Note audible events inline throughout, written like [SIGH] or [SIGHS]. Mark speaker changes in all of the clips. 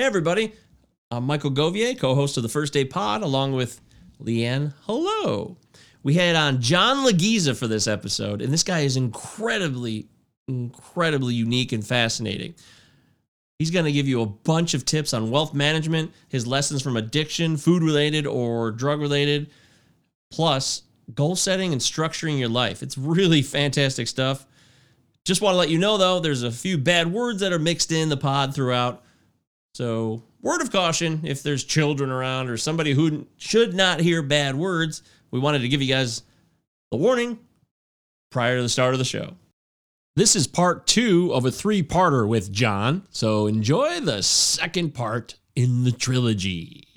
Speaker 1: Hey, everybody. I'm Michael Govier, co host of the First Day Pod, along with Leanne. Hello. We had on John Lagiza for this episode, and this guy is incredibly, incredibly unique and fascinating. He's going to give you a bunch of tips on wealth management, his lessons from addiction, food related or drug related, plus goal setting and structuring your life. It's really [LAUGHS] fantastic stuff. Just want to let you know, though, there's a few bad words that are mixed in the pod throughout. So, word of caution if there's children around or somebody who should not hear bad words, we wanted to give you guys a warning prior to the start of the show. This is part two of a three parter with John, so enjoy the second part in the trilogy.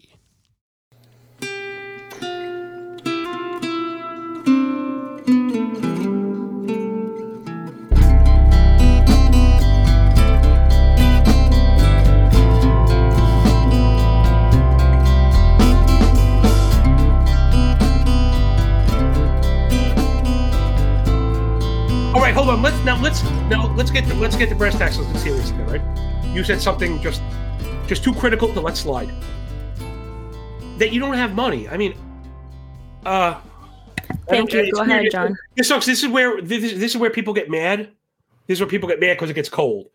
Speaker 2: Right, hold on. Let's now let's now let's get to, let's get to brass tacks. Let's serious again, right? You said something just just too critical to let slide. That you don't have money. I mean, uh.
Speaker 3: Thank you. Go ahead,
Speaker 2: weird.
Speaker 3: John.
Speaker 2: This sucks. This is where this, this is where people get mad. This is where people get mad because it gets cold.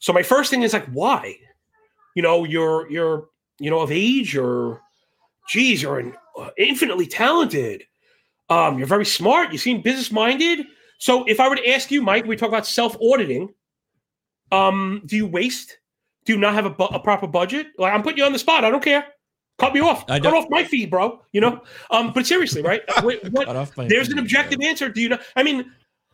Speaker 2: So my first thing is like, why? You know, you're you're you know of age. You're, geez, you're an, uh, infinitely talented. Um, you're very smart. You seem business minded. So if I were to ask you, Mike, we talk about self auditing. Um, do you waste? Do you not have a, bu- a proper budget? Like I'm putting you on the spot. I don't care. Cut me off.
Speaker 1: I
Speaker 2: Cut off my feed, bro. You know. Um, but seriously, right? [LAUGHS] Wait, what,
Speaker 1: Cut off my
Speaker 2: there's an
Speaker 1: feed,
Speaker 2: objective answer. Do you know? I mean,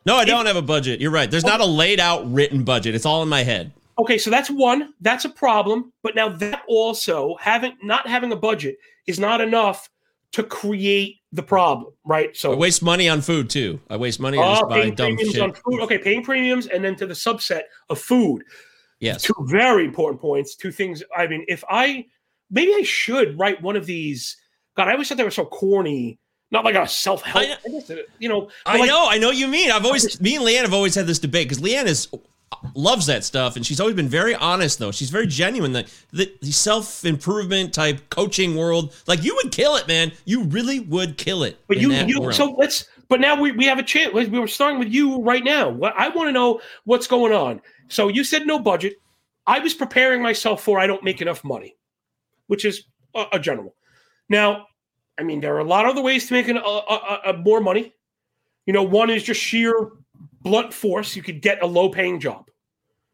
Speaker 1: No, I don't have a budget. You're right. There's not a laid out written budget. It's all in my head.
Speaker 2: okay, so that's one. That's a problem. But now that also having not having a budget is not enough to create the problem, right? So I
Speaker 1: waste money on food too. I waste money on
Speaker 2: uh,
Speaker 1: just buying
Speaker 2: paying
Speaker 1: dumb
Speaker 2: premiums
Speaker 1: shit.
Speaker 2: on food. Okay, paying premiums, and then to the subset of food.
Speaker 1: Yes.
Speaker 2: Two very important points. Two things. I mean, if I maybe I should write one of these. God, I always thought they were so corny. Not like a self help.
Speaker 1: I-
Speaker 2: You know,
Speaker 1: I
Speaker 2: like-
Speaker 1: know, I know what you mean. I've always, me and Leanne have always had this debate because Leanne is loves that stuff, and she's always been very honest. Though she's very genuine. The the, the self improvement type coaching world, like you would kill it, man. You really would kill it.
Speaker 2: But you, you
Speaker 1: world.
Speaker 2: so let's. But now we, we have a chance. We were starting with you right now. What I want to know what's going on. So you said no budget. I was preparing myself for I don't make enough money, which is a, a general. Now, I mean, there are a lot of other ways to make an, a, a, a, more money. You know, one is just sheer blunt force. You could get a low paying job.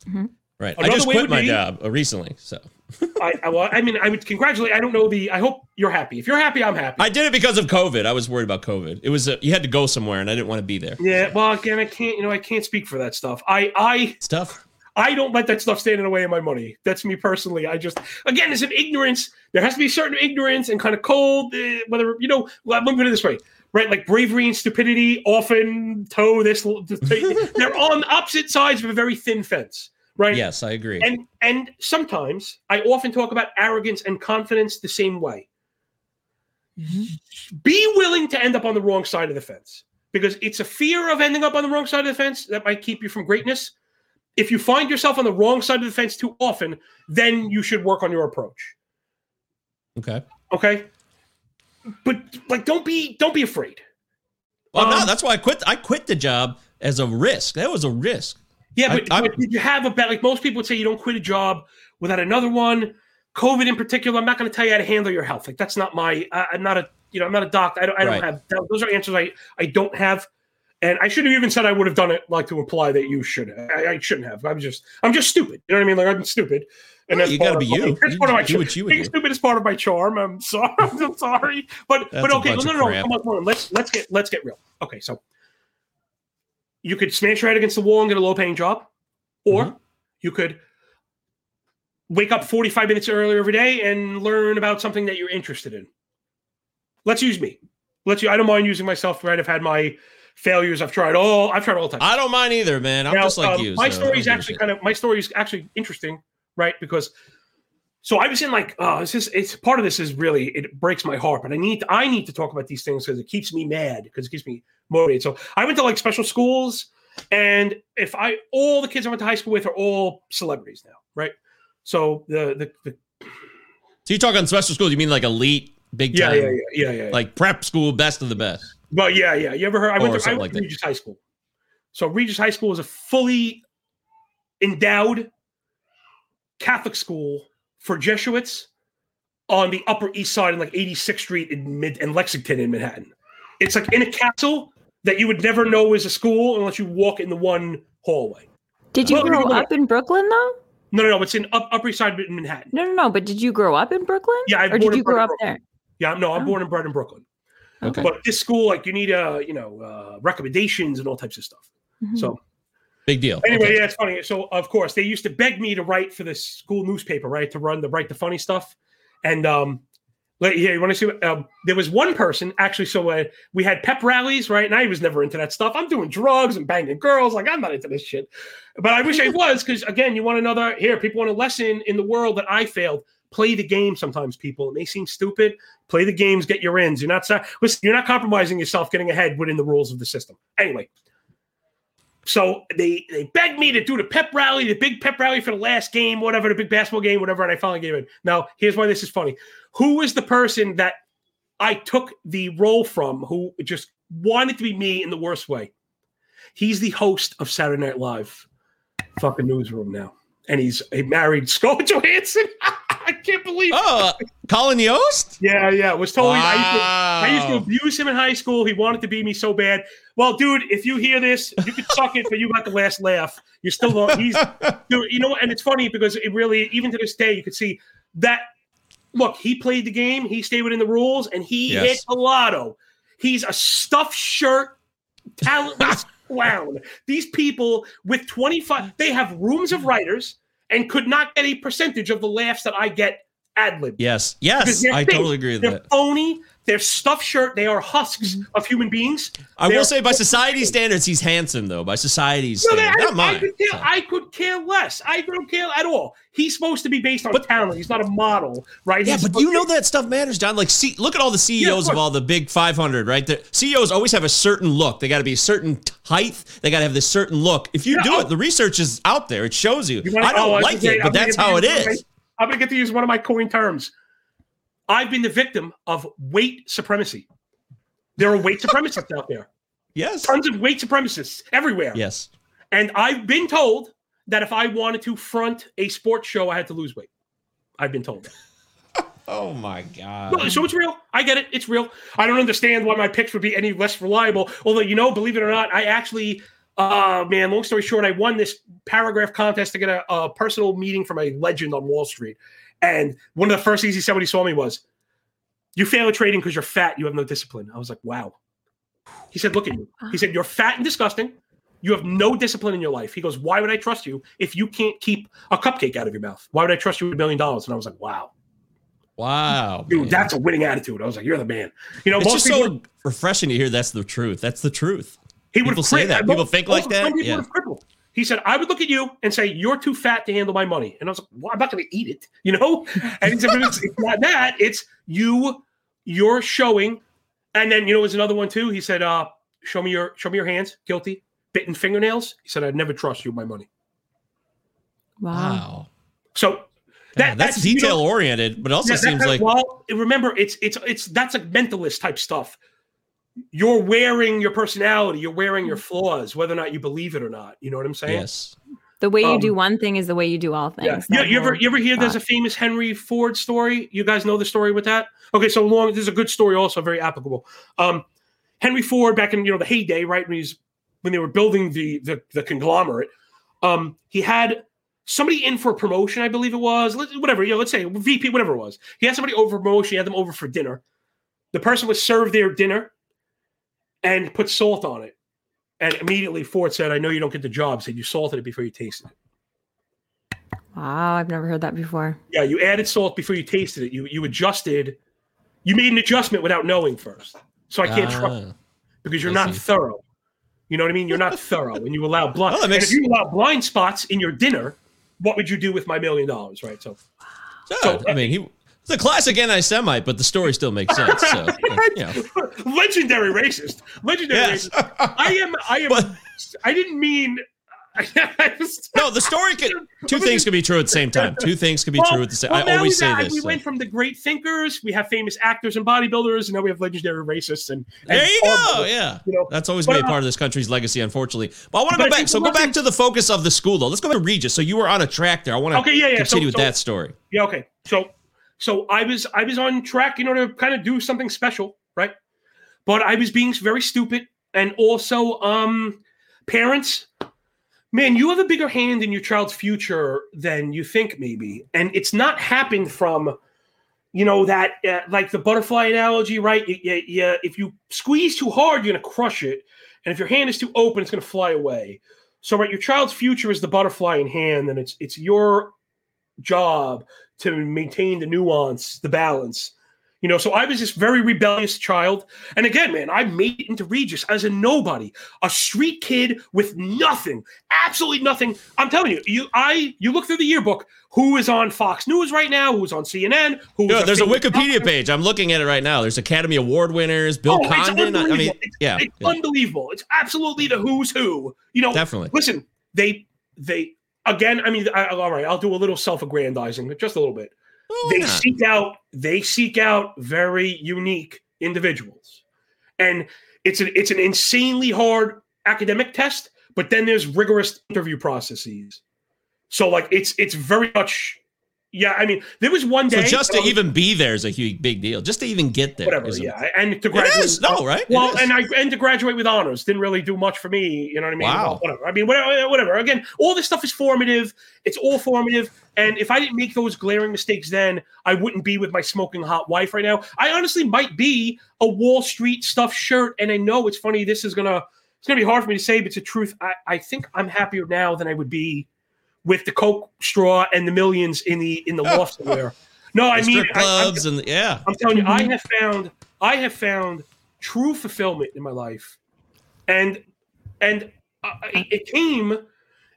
Speaker 1: right. I
Speaker 2: another
Speaker 1: just
Speaker 2: way
Speaker 1: quit
Speaker 2: would
Speaker 1: my
Speaker 2: be-
Speaker 1: job uh, recently, so [LAUGHS]
Speaker 2: I, I, well, I mean, I would congratulate. I don't know the. I hope you're happy. If you're happy, I'm happy.
Speaker 1: I did it because of COVID. I was worried about COVID. It was uh, you had to go somewhere, and I didn't want to be there.
Speaker 2: yeah. Well, again, I can't. You know, I can't speak for that stuff. I, I,
Speaker 1: stuff.
Speaker 2: I don't let that stuff stand in the way of my money. That's me personally. I just, again, it's an ignorance. There has to be a certain ignorance and kind of cold. Uh, whether you know, well, let me put it this way, right? Like bravery and stupidity often toe this. [LAUGHS] They're on opposite sides of a very thin fence, right?
Speaker 1: Yes, I agree.
Speaker 2: And and sometimes I often talk about arrogance and confidence the same way. Mm-hmm. Be willing to end up on the wrong side of the fence because it's a fear of ending up on the wrong side of the fence that might keep you from greatness. If you find yourself on the wrong side of the fence too often, then you should work on your approach.
Speaker 1: okay.
Speaker 2: Okay? But like don't be don't be afraid.
Speaker 1: Well, no,
Speaker 2: Um,
Speaker 1: that's why I quit. I quit the job as a risk. That was a risk.
Speaker 2: Yeah,
Speaker 1: I-
Speaker 2: but,
Speaker 1: I-
Speaker 2: but did you have a bet? Like most people would say, you don't quit a job without another one. COVID in particular, I'm not going to tell you how to handle your health. Like that's not my. Uh, I'm not a. You know, I'm not a doctor. I don't. I don't
Speaker 1: Right.
Speaker 2: have. Those are answers I. I don't have. And I should have even said I would have done it, like to imply that you should. I, I shouldn't have. I'm just. I'm just stupid. You know what I mean? Like I'm stupid. And
Speaker 1: Well,
Speaker 2: that's
Speaker 1: you gotta
Speaker 2: part
Speaker 1: be
Speaker 2: of my-
Speaker 1: you.
Speaker 2: That's
Speaker 1: You
Speaker 2: part of my charm.
Speaker 1: what you would
Speaker 2: Being
Speaker 1: do.
Speaker 2: stupid is part of my charm. I'm [LAUGHS] sorry. I'm sorry. But
Speaker 1: That's
Speaker 2: but okay. No, no, no. Come on, come on. Let's let's get let's get real. Okay, so you could smash your head against the wall and get a low paying job, or
Speaker 1: Mm-hmm.
Speaker 2: you could wake up 45 minutes earlier every day and learn about something that you're interested in. Let's use me. Let's. I don't mind using myself. Right, I've had my failures. I've tried all. I've tried all types.
Speaker 1: I don't mind either, man. I'm
Speaker 2: Now,
Speaker 1: just like
Speaker 2: um,
Speaker 1: you.
Speaker 2: My
Speaker 1: so
Speaker 2: story is actually kind of my story is actually interesting, right? Because so I was in like, oh, it's just it's part of this is really it breaks my heart, but I need I need to talk about these things because it keeps me mad because it keeps me motivated. So I went to like special schools, and if I all the kids I went to high school with are all celebrities now, right? So the the, the
Speaker 1: So you talk on special schools, you mean like elite, big
Speaker 2: Yeah,
Speaker 1: time,
Speaker 2: yeah, yeah, yeah, yeah.
Speaker 1: like prep school, best of the best.
Speaker 2: But yeah, yeah. You ever heard? I went to, I went
Speaker 1: like
Speaker 2: to. Regis High School. So Regis High School is a fully endowed Catholic school for Jesuits on the Upper East Side in like 86th Street in mid and Lexington in Manhattan. It's like in a castle that you would never know is a school unless you walk in the one hallway.
Speaker 3: Did you
Speaker 2: Well,
Speaker 3: grow
Speaker 2: you know-
Speaker 3: up in Brooklyn though?
Speaker 2: No, no, no. It's in up, Upper East Side in Manhattan.
Speaker 3: No, no, no. But did you grow up in Brooklyn?
Speaker 2: Yeah, I
Speaker 3: or did you grow up
Speaker 2: Brooklyn.
Speaker 3: there?
Speaker 2: Yeah, no, I'm
Speaker 3: Oh.
Speaker 2: born and bred in Brooklyn.
Speaker 3: Okay.
Speaker 2: But this school, like, you need uh, you know, uh, recommendations and all types of stuff.
Speaker 3: Mhm.
Speaker 2: So
Speaker 1: Big deal.
Speaker 2: Anyway,
Speaker 1: Okay.
Speaker 2: yeah, it's funny. So of course they used to beg me to write for the school newspaper, right? To run the write the funny stuff. And um let here, you want to see what um, there was one person actually, so uh, we had pep rallies, right? And I was never into that stuff. I'm doing drugs and banging girls, like I'm not into this shit. But I wish I [LAUGHS] was, because again, you want another here, people want a lesson in the world that I failed. Play the game sometimes, people. It may seem stupid. Play the games, get your ends You're not listen, you're not compromising yourself getting ahead within the rules of the system. Anyway, so they they begged me to do the pep rally, the big pep rally for the last game, whatever, the big basketball game, whatever, and I finally gave in. Now, here's why this is funny. Who was the person that I took the role from who just wanted to be me in the worst way? He's the host of Saturday Night Live, fucking newsroom now. And he's a married Scarlett Johansson. [LAUGHS] I can't believe.
Speaker 1: Oh, uh, Colin Jost?
Speaker 2: Yeah, yeah. It was totally I used to- I used to abuse him in high school. He wanted to be me so bad. Well, dude, if you hear this, you can suck it, but you got the last laugh. You're still the he's [LAUGHS] dude, you know, and it's funny because it really, even to this day, you could see that look, he played the game, he stayed within the rules, and he
Speaker 1: Yes.
Speaker 2: hit a lotto. He's a stuffed shirt, talentless [LAUGHS] clown. These people with 25, they have rooms of writers and could not get a percentage of the laughs that I get ad lib.
Speaker 1: Yes, yes, I
Speaker 2: fake.
Speaker 1: totally agree with
Speaker 2: They're
Speaker 1: that.
Speaker 2: phony. They're stuffed shirt. They are husks mm-hmm. of human beings.
Speaker 1: I
Speaker 2: they're-
Speaker 1: will say, by society standards, he's handsome, though. By society's
Speaker 2: No, they-
Speaker 1: standards, not
Speaker 2: I, I,
Speaker 1: mine.
Speaker 2: could care, I could care less. I don't care at all. He's supposed to be based on
Speaker 1: But-
Speaker 2: talent. He's not a model, right?
Speaker 1: Yeah,
Speaker 2: He's
Speaker 1: but you know that stuff matters, John. Like, see, look at all the CEOs of
Speaker 2: course.
Speaker 1: all the big 500, right? The CEOs always have a certain look. They got to be a certain height. They got to have this certain look. If you
Speaker 2: Yeah,
Speaker 1: do
Speaker 2: I'll-
Speaker 1: it, the research is out there. It shows you.
Speaker 2: You wanna-
Speaker 1: I don't
Speaker 2: oh,
Speaker 1: like
Speaker 2: gonna say,
Speaker 1: it, but
Speaker 2: I'm
Speaker 1: that's how it
Speaker 2: of
Speaker 1: is.
Speaker 2: I'm going to get to use one of my coin terms. I've been the victim of weight supremacy. There are weight supremacists out there.
Speaker 1: Yes.
Speaker 2: Tons of weight supremacists everywhere.
Speaker 1: Yes.
Speaker 2: And I've been told that if I wanted to front a sports show, I had to lose weight. I've been told. [LAUGHS]
Speaker 1: Oh my God.
Speaker 2: No, so it's real. I get it. It's real. I don't understand why my picks would be any less reliable. Although, you know, believe it or not, I actually, uh, man, long story short, I won this paragraph contest to get a, a personal meeting from a legend on Wall Street. And one of the first things he said when he saw me was, You fail at trading because you're fat. You have no discipline. I was like, Wow. He said, Look at you. He said, You're fat and disgusting. You have no discipline in your life. He goes, Why would I trust you if you can't keep a cupcake out of your mouth? Why would I trust you with a million dollars? And I was like, Wow.
Speaker 1: Wow.
Speaker 2: Dude,
Speaker 1: man.
Speaker 2: that's a winning attitude. I was like, You're the man. You know,
Speaker 1: it's
Speaker 2: most
Speaker 1: just
Speaker 2: people,
Speaker 1: so refreshing to hear that's the truth. That's the truth.
Speaker 2: he would
Speaker 1: people say that. People think like that? Yeah.
Speaker 2: He said, I would look at you and say, You're too fat to handle my money. And I was like, Well, I'm not going to eat it, you know? [LAUGHS] And he said, But it's, it's not that. It's you, you're showing. And then, you know, there's another one too. He said, uh, Show me your show me your hands, guilty, bitten fingernails. He said, I'd never trust you with my money.
Speaker 3: Wow.
Speaker 1: Wow.
Speaker 2: So
Speaker 1: Yeah, that's,
Speaker 2: you know,
Speaker 1: detail oriented, but it also
Speaker 2: Yeah,
Speaker 1: seems
Speaker 2: kind
Speaker 1: like
Speaker 2: well, remember, it's it's it's that's like mentalist type stuff. You're wearing your personality, you're wearing your flaws, whether or not you believe it or not. You know what I'm saying?
Speaker 1: yes.
Speaker 3: The way you
Speaker 2: Um,
Speaker 3: do one thing is the way you do all
Speaker 2: Yeah.
Speaker 3: things.
Speaker 2: You,
Speaker 3: That
Speaker 2: you ever you ever hear there's a famous Henry Ford story? You guys know the story with that? Okay, so long. This is a good story, also very applicable. Um, Henry Ford back in you know the heyday, right when he's when they were building the the, the conglomerate, um, he had somebody in for a promotion, I believe it was, whatever, you know, let's say VP, whatever it was. He had somebody over promotion, he had them over for dinner. The person was served their dinner and put salt on it. And immediately Ford said, I know you don't get the job. Said, You salted it before you tasted it.
Speaker 3: Wow, I've never heard that before.
Speaker 2: Yeah, you added salt before you tasted it. You you adjusted, you made an adjustment without knowing first. So I can't trust you
Speaker 1: Ah.
Speaker 2: because you're
Speaker 1: I
Speaker 2: not
Speaker 1: see.
Speaker 2: thorough. You know what I mean? You're not thorough, and you allow [LAUGHS] blind.
Speaker 1: Well, that makes-
Speaker 2: and if you allow blind spots in your dinner, what would you do with my million dollars? Right. So
Speaker 1: Good. I mean, he it's a classic anti-Semite, but the story still makes sense. So, [LAUGHS] you know.
Speaker 2: legendary racist, legendary
Speaker 1: Yes.
Speaker 2: racist. I am. I am.
Speaker 1: But-
Speaker 2: I didn't mean. [LAUGHS]
Speaker 1: No, the story can. Two things can be true at the same time. Two things can be
Speaker 2: Well-
Speaker 1: true at the same.
Speaker 2: well,
Speaker 1: I always say this.
Speaker 2: We
Speaker 1: so.
Speaker 2: went from the great thinkers. We have famous actors and bodybuilders, and now we have legendary racists. And, and
Speaker 1: There you go. Yeah.
Speaker 2: You know,
Speaker 1: That's always
Speaker 2: But,
Speaker 1: been a
Speaker 2: uh,
Speaker 1: part of this country's legacy, unfortunately. But I want to go back. So go back to the focus of the school, though. Let's go back to Regis. So you were on a track there. I want to
Speaker 2: Okay, yeah, yeah. So-
Speaker 1: continue with
Speaker 2: so-
Speaker 1: that story.
Speaker 2: Yeah, okay. So so I was I was on track, you know, to kind of do something special, right? But I was being very stupid and also um parents man, you have a bigger hand in your child's future than you think maybe. And it's not happened from you know that uh, like the butterfly analogy, right? Yeah, you, if you squeeze too hard, you're to crush it. And if your hand is too open, it's to fly away. So right, your child's future is the butterfly in hand and it's it's your job to maintain the nuance, the balance. You know, so I was this very rebellious child. And again, man, I made it into Regis as a nobody, a street kid with nothing, absolutely nothing. I'm telling you, you I you look through the yearbook, who is on Fox News right now, who's on CNN,
Speaker 1: Yeah, there's a Wikipedia
Speaker 2: doctor.
Speaker 1: page. I'm looking at it right now. There's Academy Award winners, Bill
Speaker 2: Oh,
Speaker 1: Condon. I I mean.
Speaker 2: It's-
Speaker 1: yeah,
Speaker 2: It's
Speaker 1: yeah,
Speaker 2: unbelievable. It's absolutely the who's who. You know,
Speaker 1: definitely.
Speaker 2: listen, they they again, I mean, I, all right, I'll do a little self-aggrandizing, just a little bit.
Speaker 1: Why
Speaker 2: they
Speaker 1: not?
Speaker 2: seek out they seek out very unique individuals and it's an it's an insanely hard academic test but then there's rigorous interview processes so like it's it's very much yeah i mean there was one day.
Speaker 1: So just to
Speaker 2: was-
Speaker 1: even be there is a huge big deal. Just to even get there.
Speaker 2: whatever yeah and to graduate
Speaker 1: is. No, right? It
Speaker 2: well,
Speaker 1: is.
Speaker 2: and I and to graduate with honors didn't really do much for me. You know what I mean?
Speaker 1: Wow.
Speaker 2: Well, whatever. I mean, whatever. Uh, whatever. Again, all this stuff is formative. It's all formative. And if I didn't make those glaring mistakes then, I wouldn't be with my smoking hot wife right now. I honestly might be a Wall Street stuff shirt. And I know it's funny. This is gonna it's gonna be hard for me to say, but it's the truth. I, I think I'm happier now than I would be with the Coke straw and the millions in the in the [LAUGHS] loft somewhere. No, I mean
Speaker 1: strip
Speaker 2: I- I'm-
Speaker 1: clubs and yeah.
Speaker 2: I'm telling you, I have found I have found true fulfillment in my life, and and uh, it came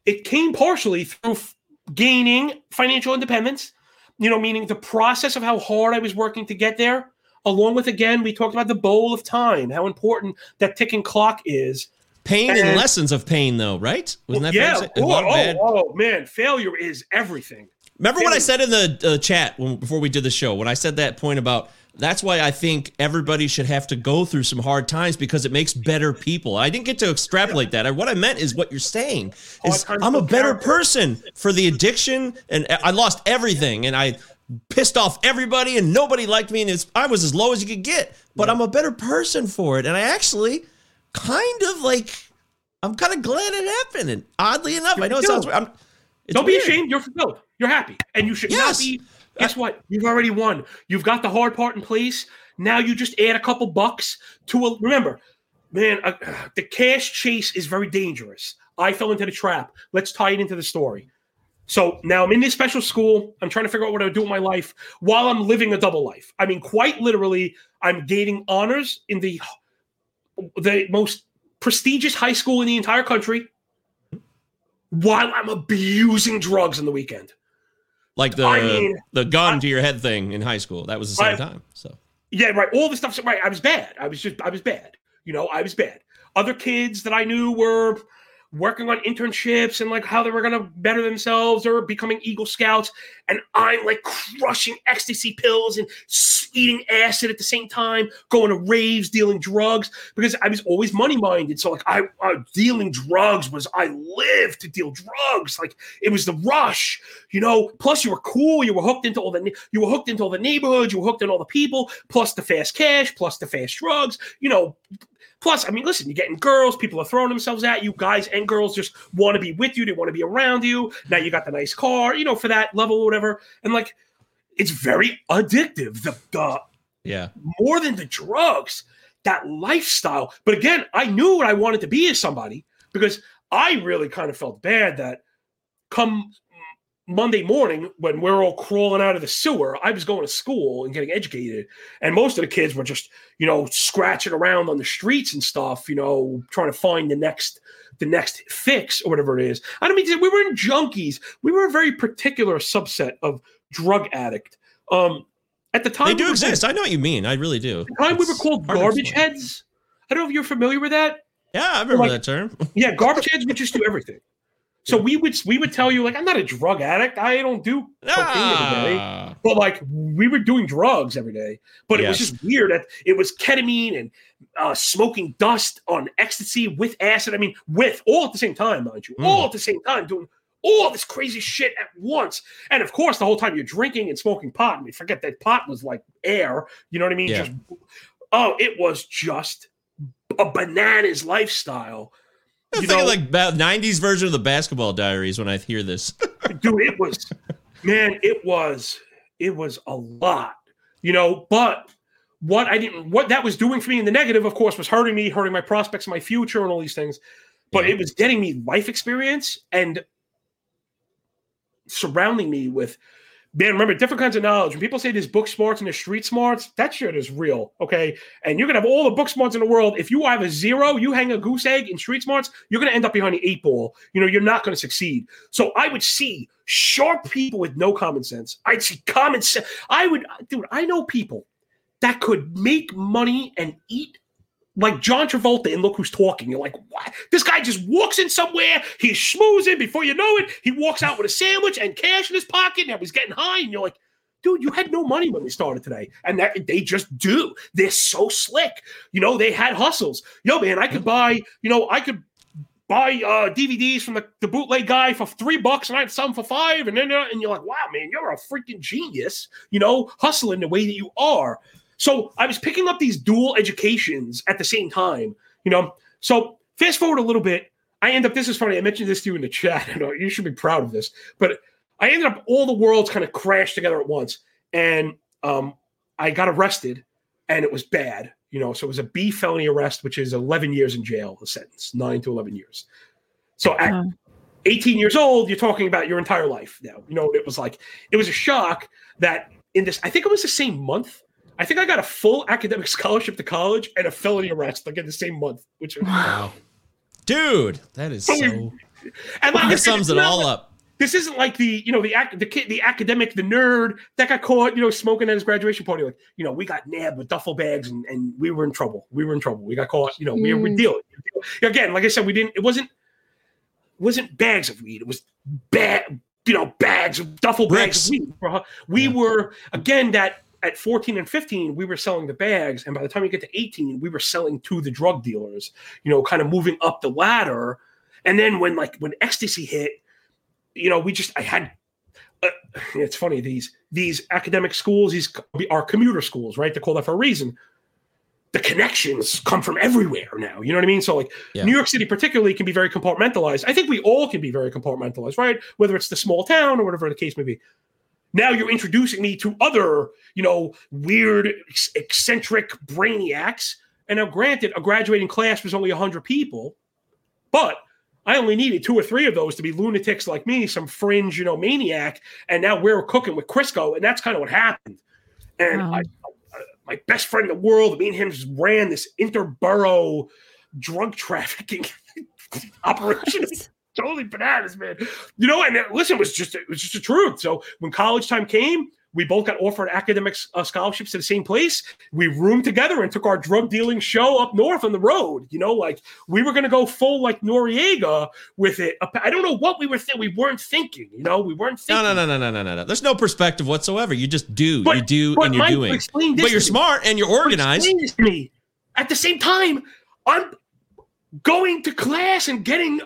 Speaker 2: it came partially through f- gaining financial independence. You know, meaning the process of how hard I was working to get there, along with again we talked about the bowl of time, how important that ticking clock is.
Speaker 1: Pain and,
Speaker 2: and-
Speaker 1: lessons of pain, though, right? Wasn't that
Speaker 2: yeah. Oh, oh, oh, man, failure is everything.
Speaker 1: Remember what I said in the uh, chat when, before we did the show? When I said that point about that's why I think everybody should have to go through some hard times because it makes better people. I didn't get to extrapolate that. I, what I meant is what you're saying is I'm a better person for the addiction, and I lost everything, and I pissed off everybody, and nobody liked me, and it's, I was as low as you could get. But I'm a better person for it, and I actually kind of like. I'm kind of glad it happened, and oddly enough, I know it sounds. I'm, it's
Speaker 2: Don't
Speaker 1: weird.
Speaker 2: be ashamed. You're fulfilled. You're happy, and you should
Speaker 1: Yes.
Speaker 2: not be. Guess what? You've already won. You've got the hard part in place. Now you just add a couple bucks to a. Remember, man, uh, [SIGHS] the cash chase is very dangerous. I fell into the trap. Let's tie it into the story. So now I'm in this special school. I'm trying to figure out what I do with my life while I'm living a double life. I mean, quite literally, I'm gaining honors in the the most prestigious high school in the entire country while I'm abusing drugs on the weekend.
Speaker 1: like the
Speaker 2: I mean,
Speaker 1: the gun
Speaker 2: I-
Speaker 1: to your head thing in high school. That was the same
Speaker 2: I-
Speaker 1: time. So
Speaker 2: Yeah, right. All the stuff. Right. I was bad. I was just. I was bad. You know, I was bad. Other kids that I knew were working on internships and like how they were going to better themselves or becoming Eagle Scouts, and I'm like crushing ecstasy pills and eating acid at the same time, going to raves, dealing drugs because I was always money minded. So like I, uh, dealing drugs was I lived to deal drugs. Like it was the rush, you know. Plus you were cool. You were hooked into all the you were hooked into all the neighborhoods. You were hooked into all the people. Plus the fast cash. Plus the fast drugs. You know. Plus, I mean, listen, you're getting girls. People are throwing themselves at you. Guys and girls just want to be with you. They want to be around you. Now you got the nice car, you know, for that level or whatever. And like, it's very addictive. The the
Speaker 1: yeah,
Speaker 2: more than the drugs, that lifestyle. But again, I knew what I wanted to be as somebody because I really kind of felt bad that come Monday morning when we're all crawling out of the sewer, I was going to school and getting educated. And most of the kids were just, you know, scratching around on the streets and stuff, you know, trying to find the next the next fix or whatever it is. I don't mean to say we were in junkies. We were a very particular subset of drug addict. Um at the time
Speaker 1: they do
Speaker 2: were-
Speaker 1: exist. I know what you mean. I really do.
Speaker 2: the time we were called garbage heads. I don't know if you're familiar with that.
Speaker 1: Yeah, I remember
Speaker 2: like-
Speaker 1: that term.
Speaker 2: Yeah, garbage heads would just do everything. So we would we would tell you like I'm not a drug addict. I don't do cocaine every day.
Speaker 1: Ah.
Speaker 2: But like we were doing drugs every day. But it was just weird that it was ketamine and uh, smoking dust on ecstasy with acid. I mean, with all at the same time, mind you,
Speaker 1: Mm.
Speaker 2: all at the same time doing all this crazy shit at once. And of course, the whole time you're drinking and smoking pot. And we forget that pot was like air. You know what I mean?
Speaker 1: Yeah.
Speaker 2: Just oh, it was just a bananas lifestyle.
Speaker 1: I'm
Speaker 2: You
Speaker 1: thinking
Speaker 2: know-
Speaker 1: like ba- '90s version of the Basketball Diaries when I hear this. [LAUGHS]
Speaker 2: dude it was man it was it was a lot you know but what i didn't what that was doing for me in the negative of course was hurting me hurting my prospects my future and all these things but
Speaker 1: Yeah.
Speaker 2: it was getting me life experience and surrounding me with man remember different kinds of knowledge when people say there's book smarts and there's street smarts that shit is real okay and you're gonna have all the book smarts in the world if you have a zero you hang a goose egg in street smarts you're gonna end up behind the eight ball you know you're not gonna succeed so I would see sharp people with no common sense. I'd see common sense. I would, dude, I know people that could make money and eat like John Travolta and look who's talking. You're like, what? This guy just walks in somewhere, he's schmoozing. Before you know it, he walks out with a sandwich and cash in his pocket. Now he's getting high, and you're like, dude, you had no money when we started today. And that they just do. They're so slick. You know, they had hustles. Yo, man, I could buy, you know, I could buy uh, DVDs from the, the bootleg guy for three bucks and I had some for five. And then uh, and you're like, wow, man, you're a freaking genius, you know, hustling the way that you are. So I was picking up these dual educations at the same time, you know. So fast forward a little bit. I end up, this is funny. I mentioned this to you in the chat. [LAUGHS] I know you should be proud of this, but I ended up all the worlds kind of crashed together at once. And um, I got arrested and it was bad. You know, so it was a B felony arrest, which is 11 years in jail, a sentence, nine to 11 years. So at
Speaker 3: Oh.
Speaker 2: 18 years old, you're talking about your entire life now. You know, it was like, it was a shock that in this, I think it was the same month. I think I got a full academic [LAUGHS] scholarship to college and a felony arrest like in the same month, which
Speaker 1: Wow, dude, that is
Speaker 2: oh,
Speaker 1: So
Speaker 2: so. and like,
Speaker 1: That sums it all
Speaker 2: like-
Speaker 1: up.
Speaker 2: This isn't like the you know the ac- the kid the academic the nerd that got caught you know smoking at his graduation party. Like you know we got nabbed with duffel bags and, and we were in trouble. We were in trouble. We got caught you know we were
Speaker 3: Jeez. Mm.
Speaker 2: dealing again like I said we didn't it wasn't it wasn't bags of weed. It was bag you know bags of duffel bags of weed. Uh-huh. We
Speaker 1: Yeah.
Speaker 2: were again that at 14 and 15 we were selling the bags and by the time we get to 18 we were selling to the drug dealers you know kind of moving up the ladder and then when like when ecstasy hit you know, we just I had. Uh, it's funny these these academic schools, these are commuter schools, right? They're called that for a reason. The connections come from everywhere now. You know what I mean? So like
Speaker 1: Yeah.
Speaker 2: New York City, particularly, can be very compartmentalized. I think we all can be very compartmentalized, right? Whether it's the small town or whatever the case may be. Now you're introducing me to other, you know, weird, eccentric brainiacs. And now, granted, a graduating class was only 100 people, but I only needed two or three of those to be lunatics like me, some fringe, you know, maniac. And now we're cooking with Crisco, and that's kind of what happened. And
Speaker 3: Wow.
Speaker 2: I, I- my best friend in the world, me and him just ran this interborough drug trafficking [LAUGHS] operation. Totally bananas, man. You know, and uh, listen, it was just it was just the truth. So when college time came, we both got offered academic uh, scholarships to the same place. We roomed together and took our drug dealing show up north on the road. You know, like we were going to go full like Noriega with it. I don't know what we were thinking. We weren't thinking. You know, we weren't thinking.
Speaker 1: no, no, no, no, no, no, no. There's no perspective whatsoever. You just do.
Speaker 2: But-
Speaker 1: you do, and you're
Speaker 2: Mike,
Speaker 1: doing. But you're smart and you're organized.
Speaker 2: Explain this to me. At the same time, I'm going to class and getting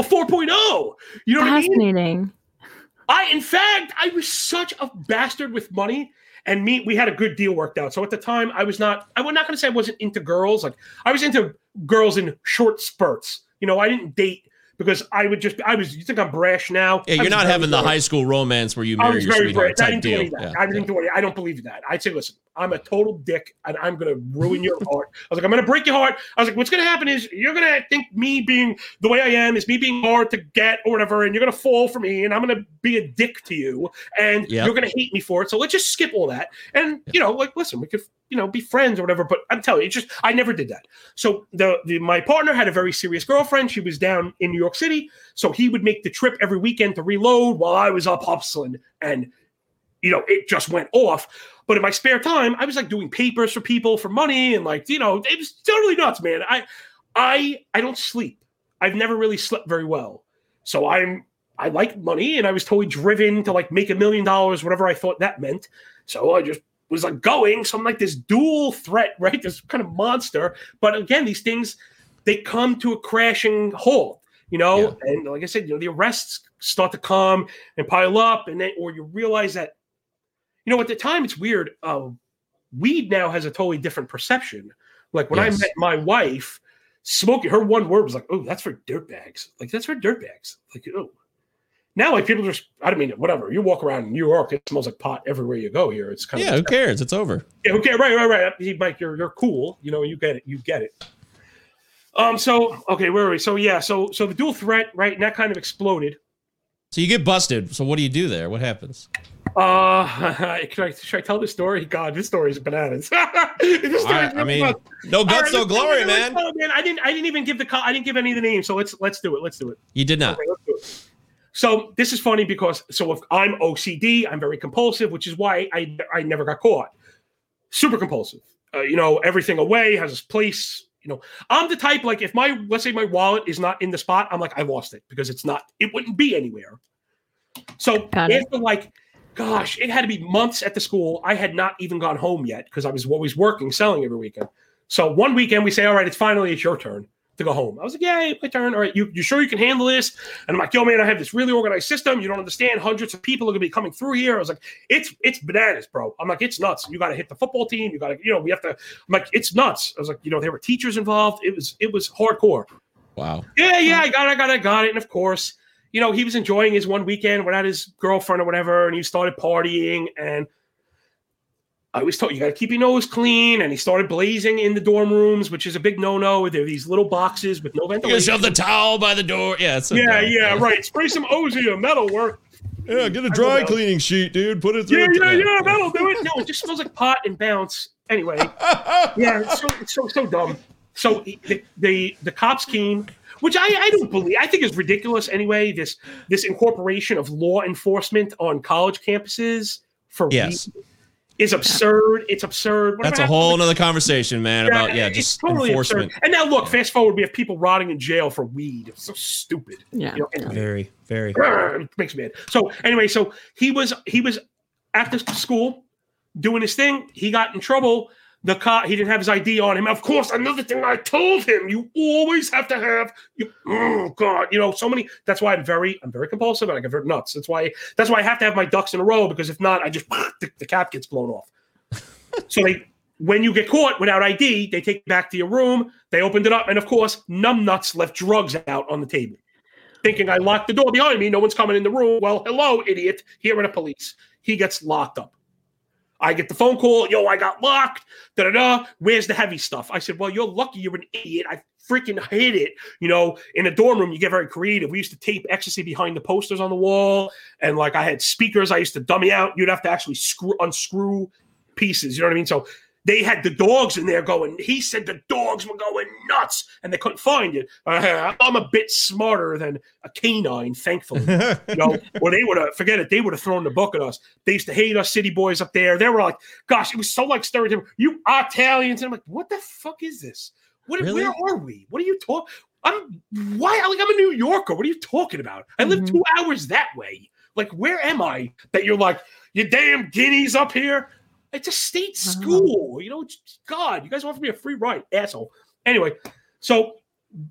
Speaker 2: a 4.0. You know what I mean?
Speaker 3: Fascinating.
Speaker 2: I, in fact, I was such a bastard with money. And me, we had a good deal worked out. So at the time, I was not, I was not going to say I wasn't into girls. Like I was into girls in short spurts. You know, I didn't date because I would just, I was, you think I'm brash now?
Speaker 1: Yeah, you're not having the high school romance where you marry your sweetheart
Speaker 2: brave. I
Speaker 1: type deal.
Speaker 2: any of that.
Speaker 1: Yeah,
Speaker 2: I didn't
Speaker 1: yeah.
Speaker 2: do. I don't believe that. I'd say, listen, I'm a total dick, and I'm going to ruin your heart. I was like, I'm going to break your heart. I was like, what's going to happen is you're going to think me being the way I am is me being hard to get or whatever, and you're going to fall for me, and I'm going to be a dick to you, and
Speaker 1: Yep.
Speaker 2: you're going to hate me for it. So let's just skip all that, and you know, like, listen, we could, you know, be friends or whatever. But I'm telling you, it's just I never did that. So the, the my partner had a very serious girlfriend. She was down in New York City, so he would make the trip every weekend to reload while I was up hustling and you know, it just went off. But in my spare time, I was like doing papers for people for money and like, you know, it was totally nuts, man. I I I don't sleep. I've never really slept very well. So I'm I like money and I was totally driven to like make a million dollars, whatever I thought that meant. So I just was like going. So I'm like this dual threat, right? This kind of monster. But again, these things they come to a crashing halt, you know.
Speaker 1: Yeah.
Speaker 2: And like I said, you know, the arrests start to come and pile up, and then or you realize that, you know, at the time it's weird. Uh, weed now has a totally different perception. Like when
Speaker 1: Yes.
Speaker 2: I met my wife, smoking her one word was like, "Oh, that's for dirtbags." Like that's for dirtbags. Like oh. Now, like people just, I don't mean, whatever. You walk around New York, it smells like pot everywhere you go here. It's kind
Speaker 1: Yeah,
Speaker 2: of yeah
Speaker 1: who cares? It's over.
Speaker 2: yeah, okay, right, right, right. Mike, you're you're cool. You know, you get it. You get it. Um. So okay, where are we? So yeah. So so the dual threat, right? And that kind of exploded.
Speaker 1: So you get busted. So what do you do there? What happens?
Speaker 2: Uh, [LAUGHS] should I, should I tell this story? God, this story is bananas. [LAUGHS] this story
Speaker 1: I,
Speaker 2: is
Speaker 1: I mean,
Speaker 2: nuts.
Speaker 1: no guts,
Speaker 2: right,
Speaker 1: no glory, man.
Speaker 2: let's man. I didn't. I didn't even give the. co- I didn't give any of the names. So let's let's do it. Let's do it.
Speaker 1: You did not.
Speaker 2: Okay, let's do it. So this is funny because so if I'm OCD, I'm very compulsive, which is why I I never got caught. Super compulsive. Uh, you know, everything away has its place. You know, I'm the type like if my let's say my wallet is not in the spot, I'm like I lost it because it's not. It wouldn't be anywhere. So after like, gosh, it had to be months at the school. I had not even gone home yet because I was always working, selling every weekend. So one weekend we say, all right, it's finally it's your turn to go home. I was like, yeah, my turn. All right, you you sure you can handle this? And I'm like, yo, man, I have this really organized system. You don't understand. Hundreds of people are gonna be coming through here. I was like, it's it's bananas, bro. I'm like, it's nuts. You got to hit the football team. You got to, you know, we have to. I'm like, it's nuts. I was like, you know, there were teachers involved. It was it was hardcore.
Speaker 1: Wow.
Speaker 2: Yeah, yeah, I got it, I got it, I got it. And of course, you know, he was enjoying his one weekend without his girlfriend or whatever, and he started partying. And I always told you, you got to keep your nose clean. And he started blazing in the dorm rooms, which is a big no no. There are these little boxes with no
Speaker 1: You gonna shove the towel by the door? Yeah, it's
Speaker 2: yeah, yeah, right. Spray some Ozium, that'll work.
Speaker 1: Yeah, get a dry cleaning sheet, dude. Put it
Speaker 2: Yeah,
Speaker 1: through.
Speaker 2: yeah, yeah, that'll do it. No, it just smells like pot and bounce. Anyway, [LAUGHS] yeah, it's so it's so so dumb. So the the, the cops came, which I, I don't believe. I think is ridiculous anyway. This this incorporation of law enforcement on college campuses for
Speaker 1: Yes.
Speaker 2: weed is absurd. It's absurd. Whatever
Speaker 1: That's a whole nother conversation, man, about yeah, just
Speaker 2: totally
Speaker 1: enforcement.
Speaker 2: absurd. And now look, fast forward, we have people rotting in jail for weed. It's so stupid.
Speaker 3: Yeah.
Speaker 2: You know.
Speaker 1: Very, very. [CLEARS THROAT]
Speaker 2: It makes me mad. So anyway, so he was he was the school doing his thing. He got in trouble. The cop he didn't have his ID on him. Of course, another thing I told him: you always have to have you. Oh God, you know so many. That's why I'm very I'm very compulsive and I get very nuts. That's why that's why I have to have my ducks in a row because if not, I just [LAUGHS] the, the cap gets blown off. [LAUGHS] so they. When you get caught without ID, they take you back to your room. They opened it up, and of course, numbnuts left drugs out on the table thinking I locked the door behind me. No one's coming in the room. Well, hello, idiot. Here are the police. He gets locked up. I get the phone call. Yo, I got locked. Da da da. Where's the heavy stuff? I said, Well, you're lucky you're an idiot. I freaking hid it. You know, in a dorm room, you get very creative. We used to tape ecstasy behind the posters on the wall. And like I had speakers, I used to dummy out. You'd have to actually screw unscrew pieces. You know what I mean? So they had the dogs in there going. He said the dogs were going nuts, and they couldn't find it. Uh, [LAUGHS] I'm a bit smarter than a canine, thankfully. [LAUGHS] You know, or they would have forget it. They would have thrown the book at us. They used to hate us, city boys up there. They were like, "Gosh, it was so like stereotypical. You Italians." And I'm like, "What the fuck is this? What?
Speaker 1: Really?
Speaker 2: Where are we? What are you talking? I'm why? Like I'm a New Yorker. What are you talking about? I live
Speaker 3: Mhm.
Speaker 2: two hours that way. Like, where am I? That you're like, you damn guineas up here. It's a state
Speaker 3: Wow.
Speaker 2: school. You know, God, you guys offered me a free ride, asshole. Anyway, so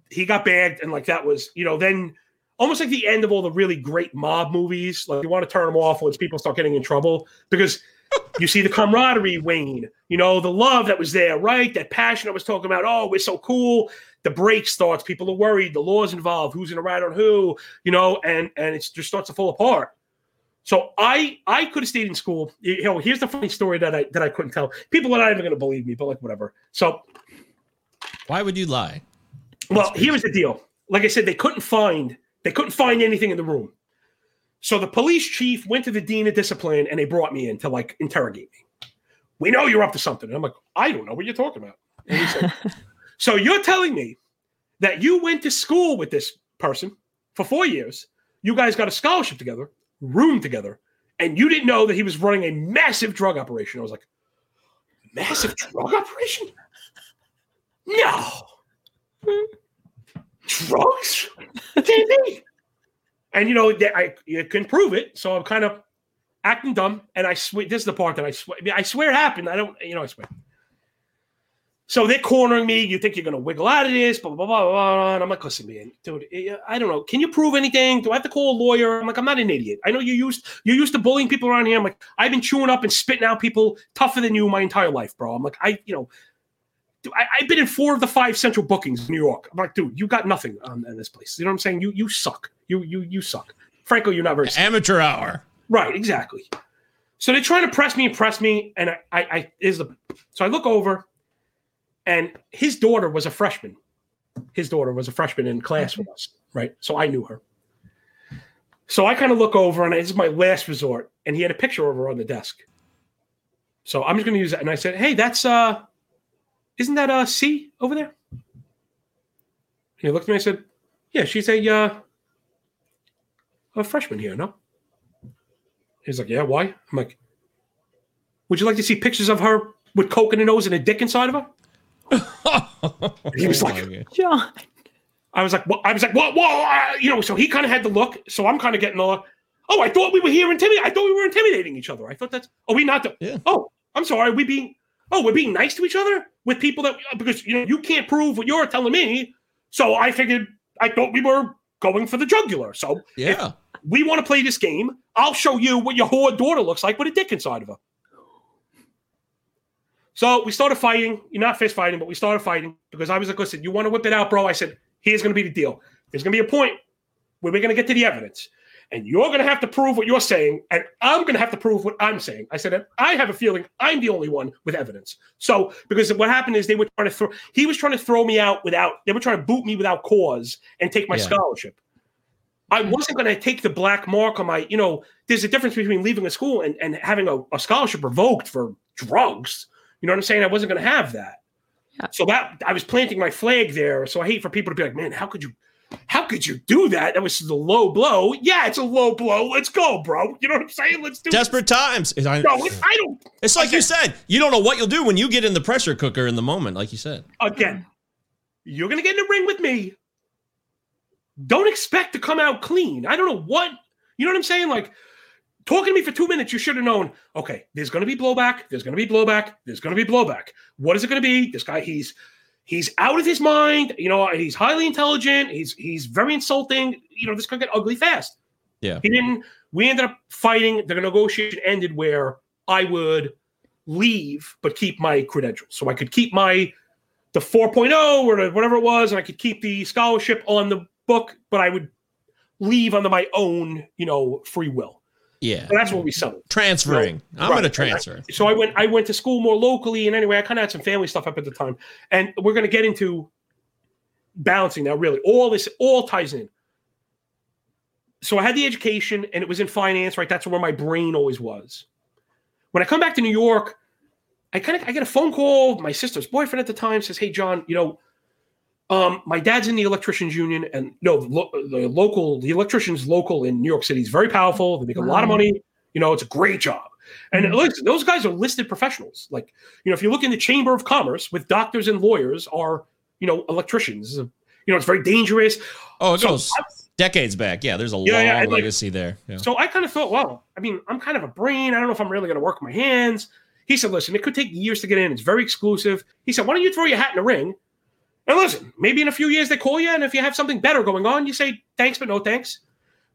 Speaker 2: he got bagged, and like that was, you know, then almost like the end of all the really great mob movies. Like you want to turn them off once people start getting in trouble because you see the camaraderie wane, you know, the love that was there, right? That passion I was talking about. Oh, we're so cool. The break starts. People are worried. The law's involved. Who's going to ride on who? You know, and and it just starts to fall apart. So I I could have stayed in school. You know, here's the funny story that I that I couldn't tell. People are not even going to believe me, but like whatever. So
Speaker 1: Why would you lie?
Speaker 2: well, here was the deal. Like I said, they couldn't find they couldn't find anything in the room. So the police chief went to the dean of discipline and they brought me in to like interrogate me. We know you're up to something. And I'm like, I don't know what you're talking about. And he said, [LAUGHS] So you're telling me that you went to school with this person for four years, you guys got a scholarship together, room together, and you didn't know that he was running a massive drug operation. I was like, massive drug operation? No. Drugs? Can't. And you know, I you couldn't prove it, so I'm kind of acting dumb. And I swear, this is the part that I swear, I swear it happened. I don't, you know, I swear. So they're cornering me. You think you're going to wiggle out of this, blah, blah, blah, blah, blah. And I'm like, listen, man, dude, eh, I don't know. Can you prove anything? Do I have to call a lawyer? I'm like, I'm not an idiot. I know you used you used to bullying people around here. I'm like, I've been chewing up and spitting out people tougher than you my entire life, bro. I'm like, I, you know, I, I've been in four of the five central bookings in New York. I'm like, dude, you got nothing on in this place. You know what I'm saying? You you suck. You you you suck. Frankly, you're not very
Speaker 1: Amateur hour.
Speaker 2: Right, exactly. So they're trying to press me and press me, and I, I, I is the so I look over, and his daughter was a freshman. His daughter was a freshman in class with us, right? So I knew her. So I kind of look over, and this is my last resort, and he had a picture of her on the desk. So I'm just going to use that, and I said, "Hey, that's uh, isn't that uh C over there?" And he looked at me, and I said, "Yeah, she's a uh, a freshman here, no?" He's like, yeah, why? I'm like, would you like to see pictures of her with coke in her nose and a dick inside of her? [LAUGHS] He was
Speaker 1: Oh
Speaker 2: like-
Speaker 1: my
Speaker 3: John.
Speaker 2: I was like, well, I was like, whoa, whoa, uh, you know. So he kind of had the look. So I'm kind of getting the, oh, I thought we were here intimidating. I thought we were intimidating each other. I thought that's, oh, we not the,
Speaker 1: Yeah.
Speaker 2: oh, I'm sorry, we being, oh, we're being nice to each other with people that because you know you can't prove what you're telling me. So I figured I thought we were going for the jugular. So
Speaker 1: yeah.
Speaker 2: we want to play this game. I'll show you what your whore daughter looks like with a dick inside of her. So we started fighting. You're not fist fighting, but we started fighting because I was like, listen, you want to whip it out, bro? I said, here's going to be the deal. There's going to be a point where we're going to get to the evidence. And you're going to have to prove what you're saying, and I'm going to have to prove what I'm saying. I said, I have a feeling I'm the only one with evidence. So, because what happened is they were trying to throw, he was trying to throw me out without, they were trying to boot me without cause and take my
Speaker 1: Yeah.
Speaker 2: scholarship. I mm. wasn't going to take the black mark on my, you know, there's a difference between leaving a school and, and having a, a scholarship revoked for drugs. You know what I'm saying? I wasn't going to have that.
Speaker 3: Yeah.
Speaker 2: So that I was planting my flag there. So I hate for people to be like, man, how could you, how could you do that? That was the low blow. Yeah, it's a low blow. Let's go, bro. You know what I'm saying? Let's do it.
Speaker 1: Desperate times. I-
Speaker 2: it. No, I don't.
Speaker 1: It's like
Speaker 2: Okay.
Speaker 1: you said. You don't know what you'll do when you get in the pressure cooker in the moment, like you said.
Speaker 2: Again, you're going to get in the ring with me. Don't expect to come out clean. I don't know what, you know what I'm saying? Like, talking to me for two minutes, you should have known, okay, there's going to be blowback. There's going to be blowback. There's going to be blowback. What is it going to be? This guy, he's, he's out of his mind. You know, he's highly intelligent. He's, he's very insulting. You know, this could get ugly fast.
Speaker 1: Yeah.
Speaker 2: He didn't, we ended up fighting. The negotiation ended where I would leave, but keep my credentials. So I could keep my, the 4.0 or whatever it was, and I could keep the scholarship on the book, but I would leave under my own, you know, free will.
Speaker 1: Yeah.
Speaker 2: And that's what we settled.
Speaker 1: Transferring. I'm
Speaker 2: Right.
Speaker 1: to transfer.
Speaker 2: So I went I went to school more locally, and anyway, I kind of had some family stuff up at the time, and we're to get into balancing now. Really, all this all ties in. So I had the education, and it was in finance, right? That's where my brain always was. When I come back to New York, I kind of I get a phone call. My sister's boyfriend at the time says, "Hey, John, you know." Um, my dad's in the electricians union, and no, the, lo- the local, the electricians local in New York City is very powerful. They make a lot of money. You know, it's a great job. And
Speaker 3: Mhm.
Speaker 2: listen, those guys are listed professionals. Like, you know, if you look in the Chamber of Commerce with doctors and lawyers are, you know, electricians. You know, it's very dangerous.
Speaker 1: Oh, it
Speaker 2: So
Speaker 1: goes decades back. Yeah, there's a
Speaker 2: Yeah,
Speaker 1: long
Speaker 2: yeah, and, like-
Speaker 1: legacy there. Yeah.
Speaker 2: So I kind of thought, well, I mean, I'm kind of a brain. I don't know if I'm really going to work my hands. He said, listen, it could take years to get in. It's very exclusive. He said, why don't you throw your hat in the ring? And listen, maybe in a few years they call you, and if you have something better going on, you say thanks, but no thanks.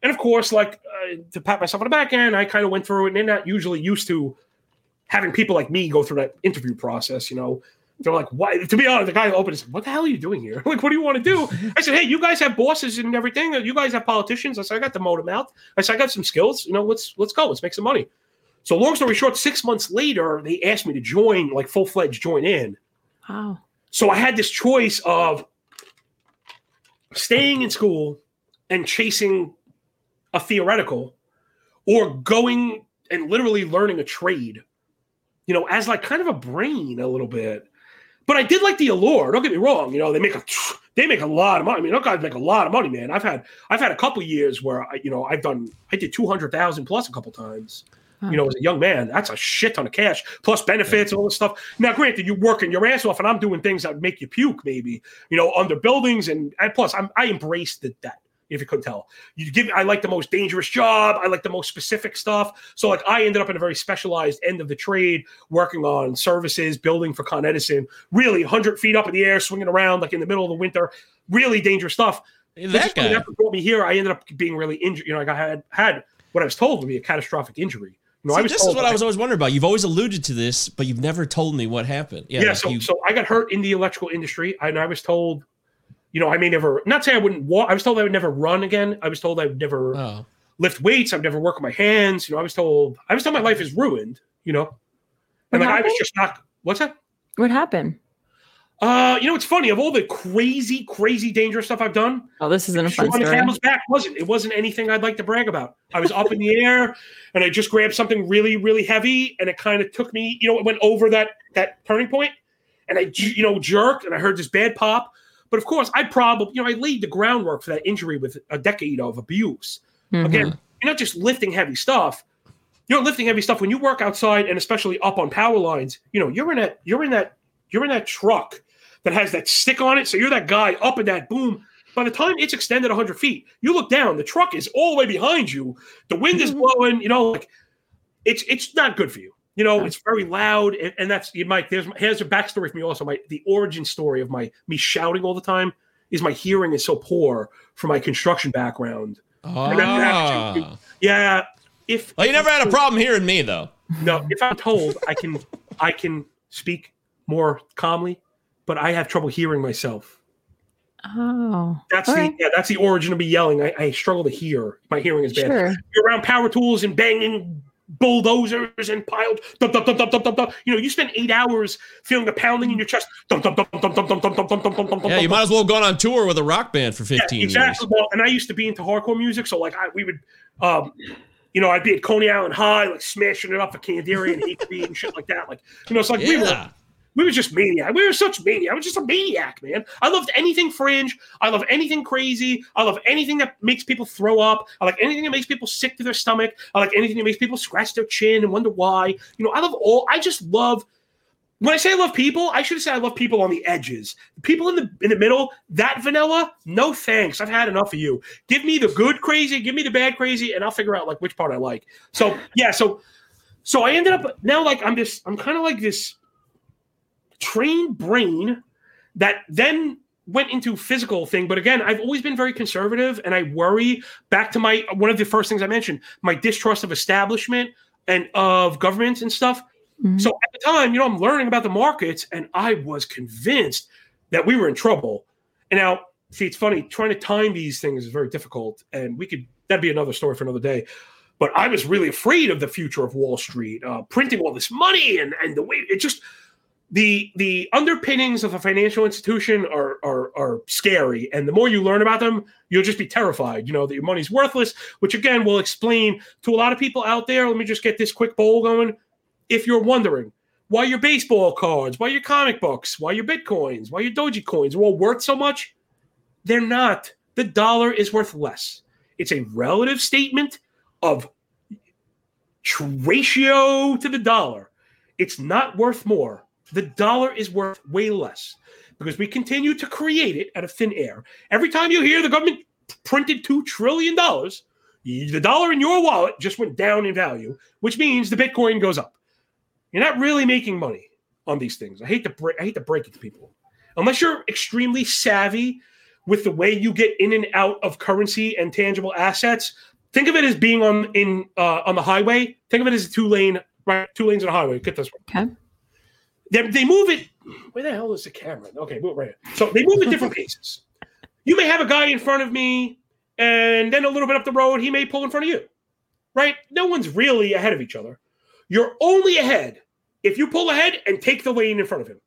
Speaker 2: And of course, like uh, to pat myself on the back end, I kind of went through it, and they're not usually used to having people like me go through that interview process. You know, they're like, "Why?" To be honest, the guy opened "What the hell are you doing here? [LAUGHS] like, what do you want to do?" I said, "Hey, you guys have bosses and everything. You guys have politicians." I said, "I got the motor mouth." I said, "I got some skills. You know, let's let's go. Let's make some money." So, long story short, six months later, they asked me to join, like full fledged, join in.
Speaker 3: Wow.
Speaker 2: So I had this choice of staying in school and chasing a theoretical or going and literally learning a trade, you know, as like kind of a brain a little bit. But I did like the allure. Don't get me wrong. You know, they make a they make a lot of money. I mean, those guys make a lot of money, man. I've had I've had a couple years where I, you know, I've done I did two hundred thousand plus a couple times. You know, as a young man, that's a shit ton of cash plus benefits, all this stuff. Now, granted, you're working your ass off, and I'm doing things that make you puke, maybe. You know, under buildings, and and plus, I'm, I embraced the, that. If you couldn't tell, you give. I like the most dangerous job. I like the most specific stuff. So like I ended up in a very specialized end of the trade, working on services, building for Con Edison. Really, 100 feet up in the air, swinging around like in the middle of the winter. Really dangerous stuff.
Speaker 1: That guy.
Speaker 2: Brought me here. I ended up being really injured. You know, like I had had what I was told would be a catastrophic injury. You know,
Speaker 1: See,
Speaker 2: I was
Speaker 1: this is what I was always wondering about. You've always alluded to this, but you've never told me what happened. Yeah,
Speaker 2: yeah,
Speaker 1: like
Speaker 2: so,
Speaker 1: you-
Speaker 2: so I got hurt in the electrical industry, and I was told, you know, I may never not say I wouldn't walk. I was told I would never run again. I was told I would never
Speaker 1: oh,
Speaker 2: lift weights. I'd never work with my hands. You know, I was told I was told my life is ruined. You know, and
Speaker 3: What
Speaker 2: like I was just not. What's that?
Speaker 3: What happened?
Speaker 2: Uh, you know, it's funny. Of all the crazy, crazy, dangerous stuff I've done,
Speaker 3: Oh, this isn't a fun story.
Speaker 2: camel's back wasn't. It wasn't anything I'd like to brag about. I was up in the air, and I just grabbed something really, really heavy, and it kind of took me. You know, it went over that that turning point, and I, you know, jerked, and I heard this bad pop. But of course, I probably, you know, I laid the groundwork for that injury with a decade of abuse.
Speaker 3: Mhm.
Speaker 2: Again, you're not just lifting heavy stuff. You're lifting heavy stuff when you work outside, and especially up on power lines. You know, you're in that, you're in that, you're in that truck that has that stick on it. So you're that guy up in that boom. By the time it's extended 100 feet, you look down, the truck is all the way behind you. The wind is blowing, you know, like it's it's not good for you. You know, it's very loud, and, and that's you might. There's here's a backstory for me also. My the origin story of my me shouting all the time is my hearing is so poor from my construction background.
Speaker 1: ah.
Speaker 2: Yeah, if
Speaker 1: Well, you never had a problem hearing me though.
Speaker 2: no, if I'm told I can I can speak more calmly, but I have trouble hearing myself.
Speaker 3: Oh,
Speaker 2: That's
Speaker 3: all
Speaker 2: the
Speaker 3: right.
Speaker 2: yeah, that's the origin of me yelling. I, I struggle to hear. My hearing is bad.
Speaker 3: Sure.
Speaker 2: You're around power tools and banging bulldozers and piled. Dum, dum, dum, dum, dum, dum, dum. You know, you spend eight hours feeling the pounding in your chest. Dum, dum, dum, dum, dum, dum, dum, dum, dum, dum, dum, dum,
Speaker 1: Yeah, you might as well have gone on tour with a rock band for 15
Speaker 2: Yeah, exactly. Well, and I used to be into hardcore music, so like I, we would, um, you know, I'd be at Coney Island High, like smashing it up for Candiria and HB and shit like that. Like, you know, it's like
Speaker 1: years.
Speaker 2: we were
Speaker 1: Yeah.
Speaker 2: We were just maniac. We were such maniac. I was just a maniac, man. I loved anything fringe. I love anything crazy. I love anything that makes people throw up. I like anything that makes people sick to their stomach. I like anything that makes people scratch their chin and wonder why. You know, I love all. I just love. When I say I love people, I should say I love people on the edges. People in the in the middle, that vanilla, no thanks. I've had enough of you. Give me the good crazy, give me the bad crazy, and I'll figure out like which part I like. So yeah, so so I ended up now like I'm just I'm kind of like this trained brain that then went into physical thing. But again i've always been very conservative and i worry back to my one of the first things i mentioned my distrust of establishment and of governments and stuff.
Speaker 3: Mhm.
Speaker 2: so at the time you know i'm learning about the markets and i was convinced that we were in trouble. And now see it's funny trying to time these things is very difficult and we could that'd be another story for another day. But i was really afraid of the future of wall street uh, printing all this money and and the way it just the the underpinnings of a financial institution are, are are scary. And the more you learn about them you'll just be terrified you know that your money's worthless which again will explain to a lot of people out there let me just get this quick bowl going. If you're wondering why your baseball cards why your comic books why your bitcoins why your Doge coins are all worth so much they're not. The dollar is worth less. It's a relative statement of ratio to the dollar. It's not worth more the dollar is worth way less because we continue to create it out of thin air. Every time you hear the government printed $2 trillion, the dollar in your wallet just went down in value, which means the Bitcoin goes up. You're not really making money on these things. I hate to break, I hate to break it to people. Unless you're extremely savvy with the way you get in and out of currency and tangible assets, think of it as being on in uh, on the highway. Think of it as a two lane right, two lanes on a highway. Get this one
Speaker 3: Okay.
Speaker 2: They, they move it. Where the hell is the camera? Okay, move right here. [LAUGHS] So they move at different paces. You may have a guy in front of me, and then a little bit up the road, he may pull in front of you. Right? No one's really ahead of each other. You're only ahead if you pull ahead and take the lane in front of him.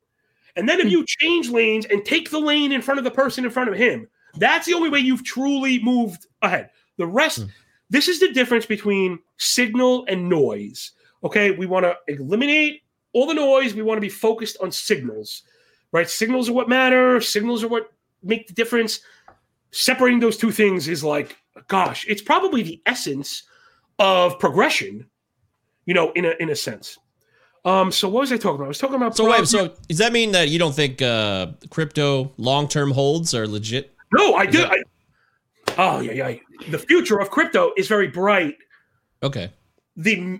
Speaker 2: And then if you change lanes and take the lane in front of the person in front of him, that's the only way you've truly moved ahead. The rest,
Speaker 1: Hmm.
Speaker 2: this is the difference between signal and noise. Okay, we want to eliminate all the noise. We want to be focused on signals, right? Signals are what matter. Signals are what make the difference. Separating those two things is like, gosh, it's probably the essence of progression, you know, in a in a sense. Um, so what was I talking about? I was talking about
Speaker 1: So wait, so does that mean that you don't think uh, crypto long-term holds are legit?
Speaker 2: no, I do.
Speaker 1: that-
Speaker 2: I, oh yeah, yeah. The future of crypto is very bright.
Speaker 1: Okay.
Speaker 2: The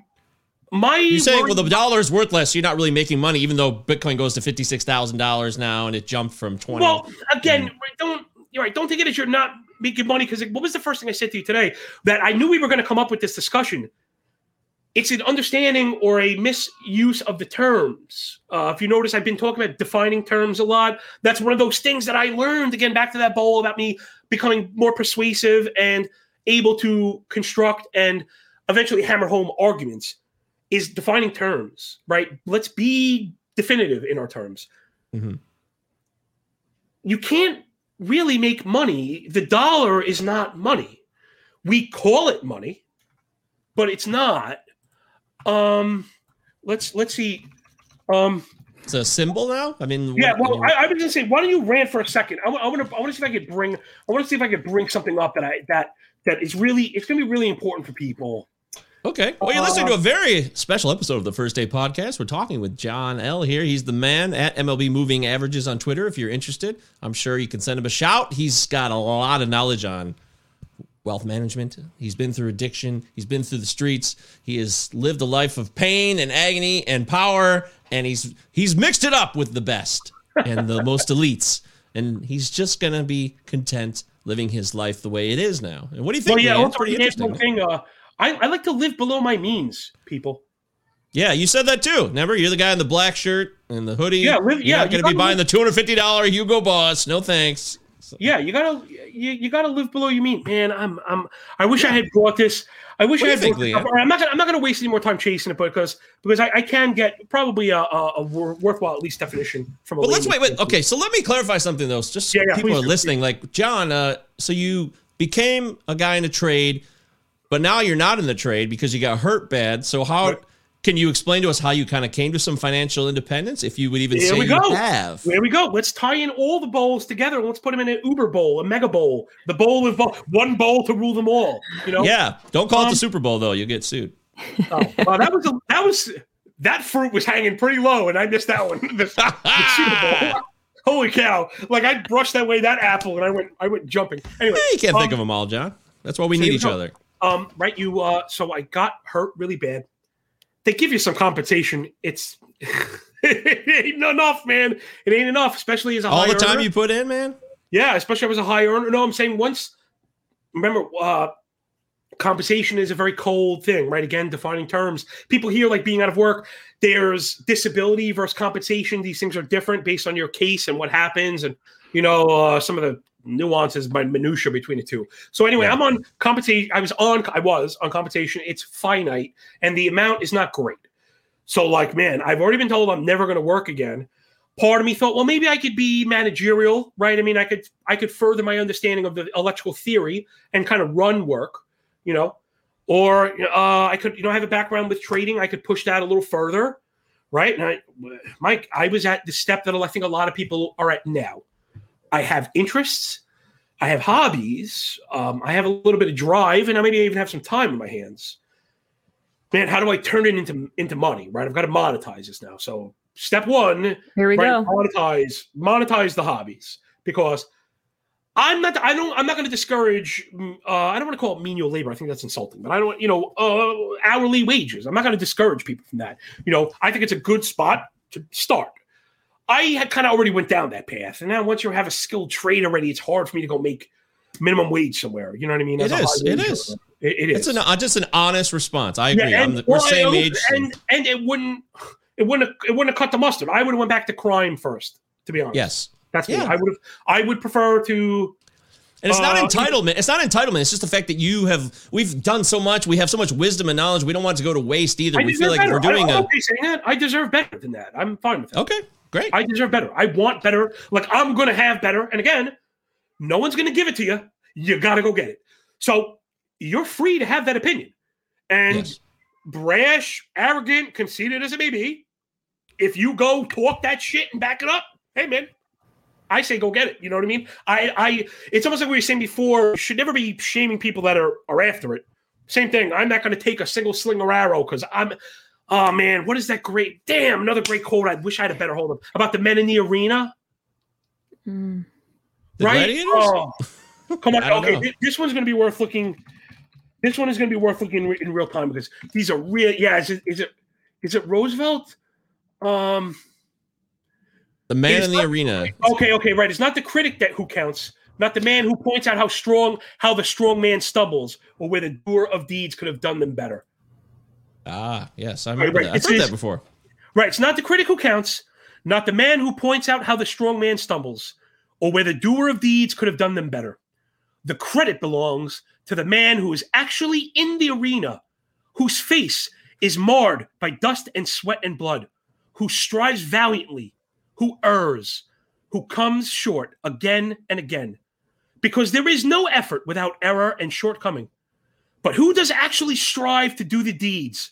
Speaker 2: my
Speaker 1: You're saying, well, the dollar is worth less. You're not really making money, even though Bitcoin goes to fifty six thousand dollars now, and it jumped from twenty.
Speaker 2: Well, again, don't you're right. Don't take it as you're not making money because what was the first thing I said to you today that I knew we were going to come up with this discussion. It's an understanding or a misuse of the terms. Uh, if you notice, I've been talking about defining terms a lot. That's one of those things that I learned. Again, back to that bowl about me becoming more persuasive and able to construct and eventually hammer home arguments is defining terms, right? Let's be definitive in our terms.
Speaker 1: Mhm.
Speaker 2: You can't really make money. The dollar is not money. We call it money, but it's not. Um, let's let's see. Um,
Speaker 1: it's a symbol now. I mean,
Speaker 2: yeah.
Speaker 1: what-
Speaker 2: Well, I, I was gonna say, why don't you rant for a second? I, want to I want to see if I could bring I want to see if I could bring something up that I that that is really it's gonna be really important for people.
Speaker 1: Okay. Well, you're listening to a very special episode of the First Day Podcast. We're talking with John L. here. He's the man at MLB Moving Averages on Twitter. If you're interested, I'm sure you can send him a shout. He's got a lot of knowledge on wealth management. He's been through addiction. He's been through the streets. He has lived a life of pain and agony and power, and he's he's mixed it up with the best and the most elites. And he's just gonna be content living his life the way it is now. And what do you think?
Speaker 2: Well, yeah.
Speaker 1: man?
Speaker 2: Also,
Speaker 1: pretty interesting.
Speaker 2: thing. Uh, I, I like to live below my means, people.
Speaker 1: Yeah, you said that too. Remember, you're the guy in the black shirt and the hoodie.
Speaker 2: Yeah, live-
Speaker 1: You're
Speaker 2: yeah,
Speaker 1: not going to be buying the two hundred fifty dollar Hugo Boss. No thanks.
Speaker 2: Yeah, you gotta you, you gotta live below your means, man. I'm I'm I wish I had brought this. I wish
Speaker 1: What
Speaker 2: I had
Speaker 1: you
Speaker 2: brought this up.
Speaker 1: Leah?
Speaker 2: All right, I'm not gonna I'm not gonna waste any more time chasing it because because I, I can get probably a, a, a worthwhile at least definition from a
Speaker 1: But let's wait. Wait. Okay, so let me clarify something though. Just so
Speaker 2: Yeah, yeah,
Speaker 1: people are
Speaker 2: do.
Speaker 1: listening. Like John, uh, so you became a guy in a trade, but now you're not in the trade because you got hurt bad. So how?
Speaker 2: Right.
Speaker 1: Can you explain to us how you kind of came to some financial independence, if you would even
Speaker 2: There
Speaker 1: say
Speaker 2: we
Speaker 1: you
Speaker 2: go.
Speaker 1: have?
Speaker 2: There we go. Let's tie in all the bowls together and let's put them in an Uber bowl, a mega bowl, the bowl of bowl, one bowl to rule them all. You know?
Speaker 1: Yeah, don't call it
Speaker 2: Um,
Speaker 1: the Super Bowl though. You'll get sued.
Speaker 2: Oh, well, that was a, that was that fruit was hanging pretty low, and I missed that one. The- [LAUGHS] the Super Bowl. [LAUGHS] Holy cow! Like I brushed that way that apple, and I went I went jumping. Anyway,
Speaker 1: you can't think
Speaker 2: um,
Speaker 1: of them all, John. That's why we
Speaker 2: so
Speaker 1: need each other.
Speaker 2: Um, right, you uh so I got hurt really bad. They give you some compensation. It's [LAUGHS] it ain't enough, man. It ain't enough, especially as a
Speaker 1: All
Speaker 2: high
Speaker 1: the time
Speaker 2: earner.
Speaker 1: you put in, man.
Speaker 2: Yeah, especially I was a high earner. No, I'm saying once remember uh compensation is a very cold thing, right? Again, defining terms. People here like being out of work. There's disability versus compensation. These things are different based on your case and what happens, and you know uh, some of the nuances, my minutia between the two. So anyway,
Speaker 1: Yeah.
Speaker 2: I'm on compensation. I was on. I was on compensation. It's finite, and the amount is not great. So like, man, I've already been told I'm never going to work again. Part of me thought, well, maybe I could be managerial, right? I mean, I could I could further my understanding of the electrical theory and kind of run work, you know, or uh, I could, you know, I have a background with trading. I could push that a little further, right? And I, Mike, I was at the step that I think a lot of people are at now. I have interests, I have hobbies, um, I have a little bit of drive, and I maybe even have some time in my hands. Man, how do I turn it into into money? Right, I've got to monetize this now. So step one,
Speaker 3: Here we
Speaker 2: right,
Speaker 3: go.
Speaker 2: monetize monetize the hobbies because I'm not I don't I'm not going to discourage mm, uh, I don't want to call it menial labor I think that's insulting but I don't you know uh, hourly wages I'm not going to discourage people from that you know I think it's a good spot to start I had kind of already went down that path and now once you have a skilled trade already it's hard for me to go make minimum wage somewhere you know what I mean
Speaker 1: It is, it is.
Speaker 2: it, it is
Speaker 1: It's an uh, just an honest response. I agree. I'm the, we're
Speaker 2: well,
Speaker 1: same age.
Speaker 2: and and it wouldn't it wouldn't it wouldn't have cut the mustard. I would have went back to crime first, to be honest.
Speaker 1: yes.
Speaker 2: that's me.
Speaker 1: Yeah.
Speaker 2: I would have. I would prefer to.
Speaker 1: And it's not
Speaker 2: Uh,
Speaker 1: entitlement. It's not entitlement. It's just the fact that you have we've done so much. We have so much wisdom and knowledge. We don't want it to go to waste either.
Speaker 2: I
Speaker 1: We feel like if
Speaker 2: better.
Speaker 1: we're doing
Speaker 2: I, I'm
Speaker 1: a
Speaker 2: okay saying that. I deserve better than that. I'm fine with that.
Speaker 1: okay, great.
Speaker 2: I deserve better. I want better. Like I'm going to have better. And again, no one's going to give it to you. You got to go get it. So you're free to have that opinion. And
Speaker 1: Yes.
Speaker 2: brash, arrogant, conceited as it may be, if you go talk that shit and back it up, hey man, I say go get it. You know what I mean? I, I, it's almost like we were saying before. You should never be shaming people that are are after it. Same thing. I'm not going to take a single sling or arrow because I'm. Oh man, what is that great? Damn, another great quote. I wish I had a better hold of about the men in the arena.
Speaker 3: Mm.
Speaker 1: The
Speaker 2: right?
Speaker 1: gladiators?
Speaker 2: Oh, Come on. Okay,
Speaker 1: know.
Speaker 2: this one's going to be worth looking. This one is going to be worth looking in, in real time because these are real. Yeah, is it is it is it Roosevelt? Um.
Speaker 1: The man in the
Speaker 2: not-
Speaker 1: arena.
Speaker 2: Okay. Okay. Right. It's not the critic that who counts. Not the man who points out how strong, how the strong man stumbles, or where the doer of deeds could have done them better.
Speaker 1: Ah, yes, I remember
Speaker 2: right,
Speaker 1: that. I've heard that before.
Speaker 2: Right. It's not the critic who counts, not the man who points out how the strong man stumbles, or where the doer of deeds could have done them better. The credit belongs to the man who is actually in the arena, whose face is marred by dust and sweat and blood, who strives valiantly, who errs, who comes short again and again. Because there is no effort without error and shortcoming. But who does actually strive to do the deeds?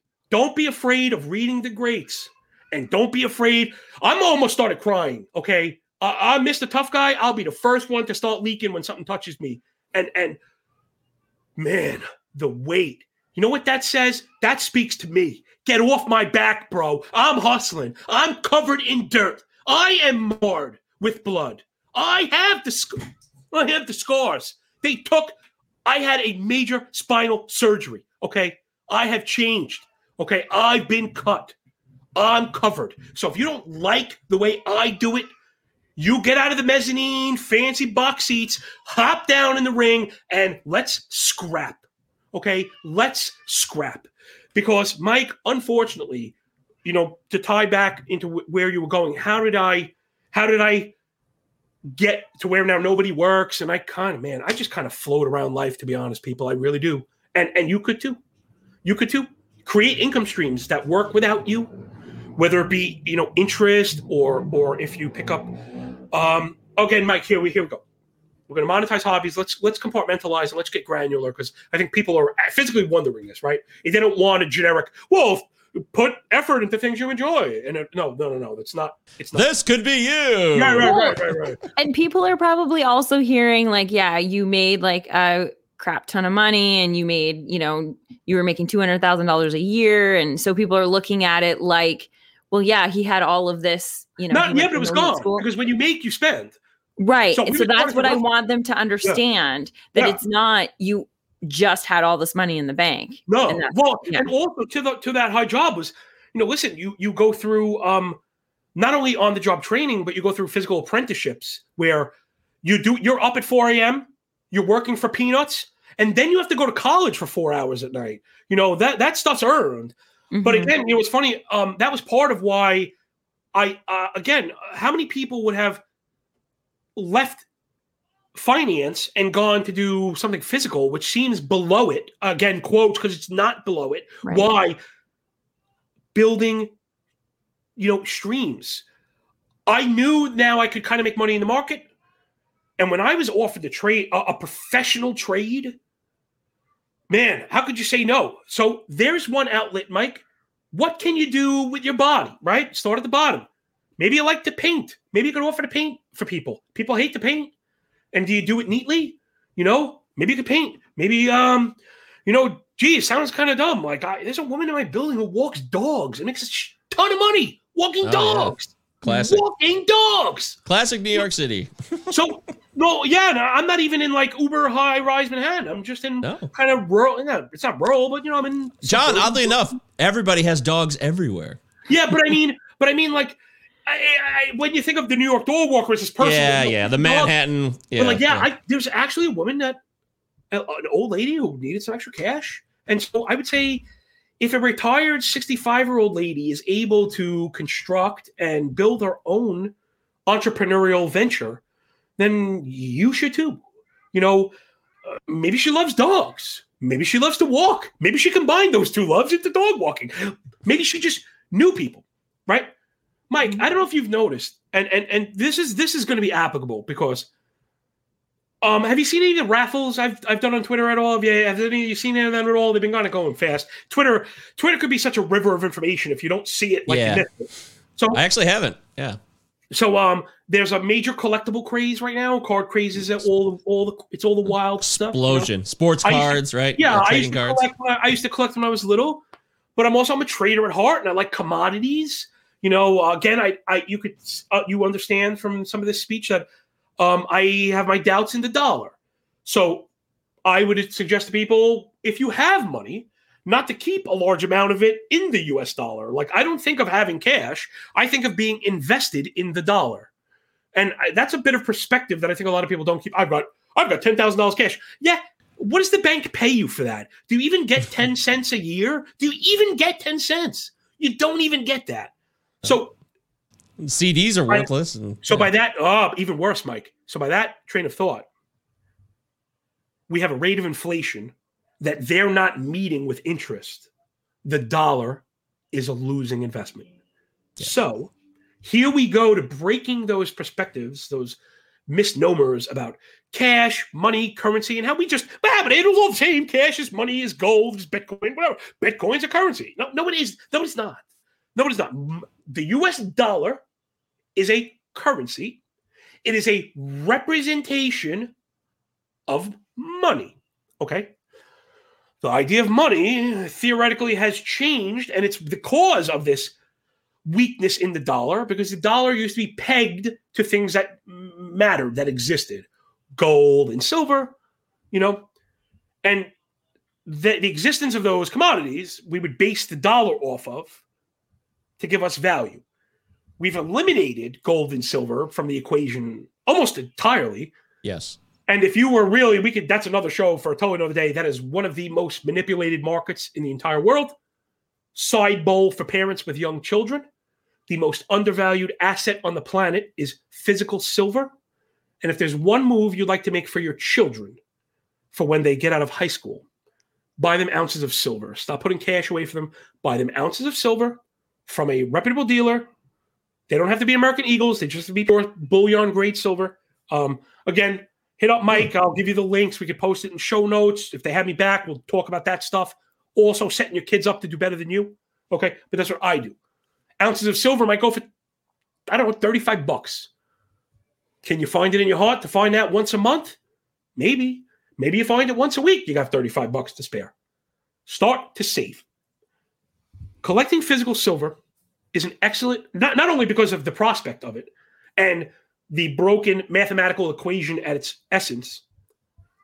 Speaker 2: Don't be afraid of reading the greats, and don't be afraid. I'm almost started crying. Okay, I missed a tough guy. I'll be the first one to start leaking when something touches me. And and man, the weight. You know what that says? That speaks to me. Get off my back, bro. I'm hustling. I'm covered in dirt. I am marred with blood. I have the sc- I have the scars. They took. I had a major spinal surgery. Okay, I have changed. Okay, I've been cut. I'm covered. So if you don't like the way I do it, you get out of the mezzanine, fancy box seats, hop down in the ring, and let's scrap. Okay, let's scrap. Because Mike, unfortunately, you know, to tie back into where you were going, how did I, how did I get to where now nobody works? And I kind of, man, I just kind of float around life, to be honest, people. I really do. And and you could too. You could too. Create income streams that work without you, whether it be you know interest or or if you pick up. Um, again, Mike, here we here we go. We're going to monetize hobbies. Let's let's compartmentalize and let's get granular because I think people are physically wondering this, right? They don't want a generic. Well, put effort into things you enjoy. And it, no, no, no, no. That's not. It's not.
Speaker 1: This could be you.
Speaker 2: yeah, right, right, right, right.
Speaker 3: And people are probably also hearing like, yeah, you made like a crap ton of money and you made, you know, you were making $200,000 a year. And so people are looking at it like, well, yeah, he had all of this, you know.
Speaker 2: Not yeah, but it was gone
Speaker 3: school.
Speaker 2: because when you make, you spend.
Speaker 3: Right.
Speaker 2: So
Speaker 3: so that's what I want them to understand that
Speaker 2: Yeah.
Speaker 3: it's not you just had all this money in the bank.
Speaker 2: No,
Speaker 3: And
Speaker 2: well,
Speaker 3: yeah.
Speaker 2: and also to the to that high job was, you know, listen, you you go through um not only on the job training, but you go through physical apprenticeships where you do you're up at 4 a.m., you're working for peanuts, and then you have to go to college for four hours at night. You know, that that stuff's earned. But
Speaker 3: Mhm.
Speaker 2: again, it was funny. Um, that was part of why I uh, again, how many people would have left finance and gone to do something physical, which seems below it. Again, quotes because it's not below it.
Speaker 3: Right.
Speaker 2: Why building, you know, streams? I knew now I could kind of make money in the market, and when I was offered the trade, a, a professional trade, man, how could you say no? So there's one outlet, Mike. What can you do with your body, right? Start at the bottom. Maybe you like to paint. Maybe you can offer to paint for people. People hate to paint. And do you do it neatly? You know, maybe you could paint. Maybe, um, you know, gee, it sounds kind of dumb. Like, I, there's a woman in my building who walks dogs and makes a ton of money walking
Speaker 1: Oh, yeah.
Speaker 2: dogs.
Speaker 1: Classic.
Speaker 2: Walking dogs.
Speaker 1: Classic New York City.
Speaker 2: So, [LAUGHS] no, yeah, no, I'm not even in like uber high rise Manhattan. I'm just in
Speaker 1: No.
Speaker 2: kind of rural. No, it's not rural, but you know, I'm in.
Speaker 1: John,
Speaker 2: suburban-
Speaker 1: oddly enough, everybody has dogs everywhere.
Speaker 2: Yeah, but I mean, but I mean, like, I, I, when you think of the New York dog walker as this person,
Speaker 1: yeah, yeah. The Manhattan. Yeah,
Speaker 2: but like, yeah, I, there's actually a woman that, an old lady who needed some extra cash, and so I would say, if a retired 65 year old lady is able to construct and build her own entrepreneurial venture, then you should too. You know, maybe she loves dogs. Maybe she loves to walk. Maybe she combined those two loves into dog walking. Maybe she just knew people, right? Mike, I don't know if you've noticed, and and and this is this is going to be applicable because Um, have you seen any of the raffles I've I've done on Twitter at all? Have you have any of you seen any of them at all? They've been kind of going fast. Twitter Twitter could be such a river of information if you don't see it like
Speaker 1: Yeah.
Speaker 2: you. So
Speaker 1: I actually haven't. Yeah.
Speaker 2: So um there's a major collectible craze right now. Card crazes at all all the it's all the wild stuff. you know?
Speaker 1: Explosion. Sports
Speaker 2: used to-
Speaker 1: cards, right?
Speaker 2: Yeah,
Speaker 1: Or
Speaker 2: I
Speaker 1: trading
Speaker 2: used, to
Speaker 1: cards.
Speaker 2: collect when I, I used to collect when I was little, but I'm also I'm a trader at heart, and I like commodities. You know, uh, again, I, I you could uh, you understand from some of this speech that um, I have my doubts in the dollar. So I would suggest to people if you have money, not to keep a large amount of it in the U.S. dollar. Like I don't think of having cash. I think of being invested in the dollar, and I, that's a bit of perspective that I think a lot of people don't keep. I've got I've got ten thousand dollars cash. Yeah, what does the bank pay you for that? Do you even get 10 [LAUGHS] cents a year? Do you even get 10 cents? You don't even get that. So
Speaker 1: CDs are worthless. And,
Speaker 2: so
Speaker 1: yeah.
Speaker 2: by that, oh, even worse, Mike. So by that train of thought, we have a rate of inflation that they're not meeting with interest. The dollar is a losing investment.
Speaker 1: Yeah.
Speaker 2: So here we go to breaking those perspectives, those misnomers about cash, money, currency, and how we just, ah, but it's all the same. Cash is money, is gold, is Bitcoin, whatever. Bitcoin's a currency. No, no, it is. No, it's not. No, it is not. The US dollar is a currency. It is a representation of money. Okay. The idea of money theoretically has changed, and it's the cause of this weakness in the dollar because the dollar used to be pegged to things that mattered, that existed gold and silver, you know, and the, the existence of those commodities we would base the dollar off of to give us value. We've eliminated gold and silver from the equation almost entirely.
Speaker 1: yes.
Speaker 2: And if you were really, we could, that's another show for a totally another day. That is one of the most manipulated markets in the entire world. Side bowl for parents with young children. The most undervalued asset on the planet is physical silver. And if there's one move you'd like to make for your children for when they get out of high school, buy them ounces of silver. Stop putting cash away for them. Buy them ounces of silver from a reputable dealer. They don't have to be American Eagles. They just have to be bullion grade silver. Um, again, hit up Mike. I'll give you the links. We could post it in show notes. If they have me back, we'll talk about that stuff. Also, setting your kids up to do better than you. Okay, but that's what I do. Ounces of silver might go for, I don't know, 35 bucks. Can you find it in your heart to find that once a month? Maybe. Maybe you find it once a week. You got 35 bucks to spare. Start to save. Collecting physical silver is an excellent, not, not only because of the prospect of it and the broken mathematical equation at its essence,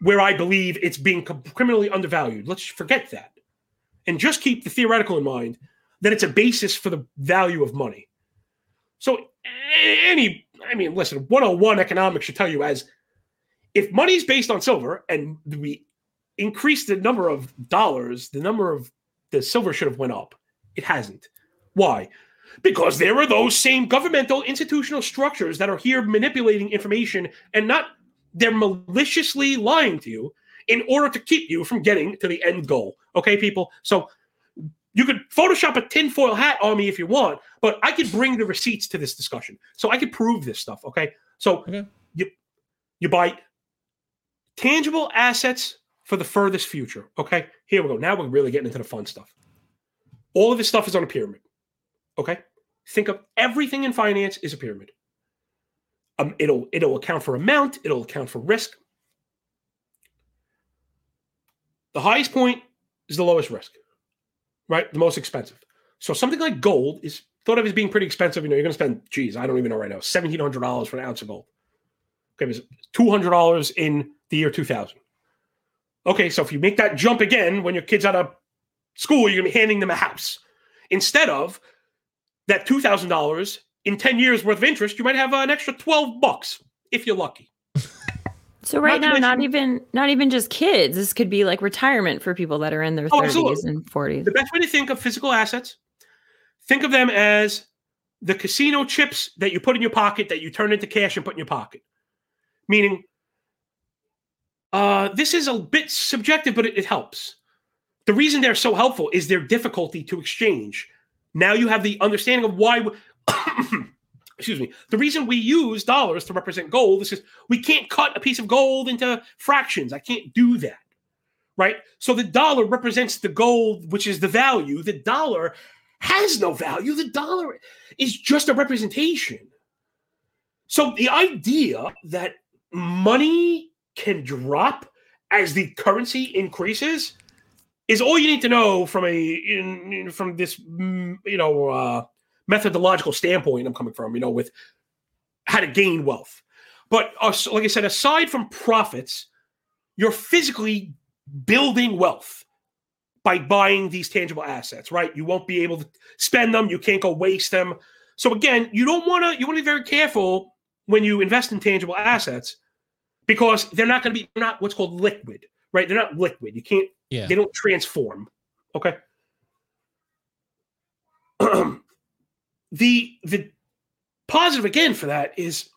Speaker 2: where I believe it's being criminally undervalued. Let's forget that. And just keep the theoretical in mind that it's a basis for the value of money. So, any, I mean, listen, 101 economics should tell you as if money is based on silver and we increase the number of dollars, the number of the silver should have went up. It hasn't. Why? Because there are those same governmental institutional structures that are here manipulating information and not they're maliciously lying to you in order to keep you from getting to the end goal. Okay, people? So you could Photoshop a tinfoil hat on me if you want, but I could bring the receipts to this discussion. So I could prove this stuff. Okay. So
Speaker 1: Okay.
Speaker 2: you you buy tangible assets for the furthest future. Okay. Here we go. Now we're really getting into the fun stuff. All of this stuff is on a pyramid. Okay. Think of everything in finance is a pyramid. Um, it'll it'll account for amount, it'll account for risk. The highest point is the lowest risk, right? The most expensive. So something like gold is thought of as being pretty expensive. You know, you're going to spend, geez, I don't even know right now, seventeen hundred dollars for an ounce of gold. Okay, it was two hundred dollars in the year two thousand. Okay, so if you make that jump again when your kid's out of school, you're going to be handing them a house instead of that two thousand dollars in ten years worth of interest. You might have an extra twelve bucks if you're lucky.
Speaker 3: So right
Speaker 2: Not
Speaker 3: now, not even not even just kids. This could be like retirement for people that are in their
Speaker 2: Oh,
Speaker 3: thirties
Speaker 2: absolutely.
Speaker 3: and forties.
Speaker 2: The best way to think of physical assets, think of them as the casino chips that you put in your pocket that you turn into cash and put in your pocket. Meaning, uh, this is a bit subjective, but it, it helps. The reason they're so helpful is their difficulty to exchange. Now you have the understanding of why [COUGHS] excuse me, the reason we use dollars to represent gold is because we can't cut a piece of gold into fractions. I can't do that. Right. So the dollar represents the gold, which is the value. The dollar has no value. The dollar is just a representation. So the idea that money can drop as the currency increases is all you need to know from a in, from this mm, you know uh, methodological standpoint I'm coming from, you know, with how to gain wealth. But uh, like I said, aside from profits, you're physically building wealth by buying these tangible assets, right? You won't be able to spend them, you can't go waste them. So again, you don't want to you want to be very careful when you invest in tangible assets because they're not going to be not what's called liquid, right? They're not liquid. You can't
Speaker 1: Yeah.
Speaker 2: they don't transform. Okay. [CLEARS THROAT] the the positive again for that is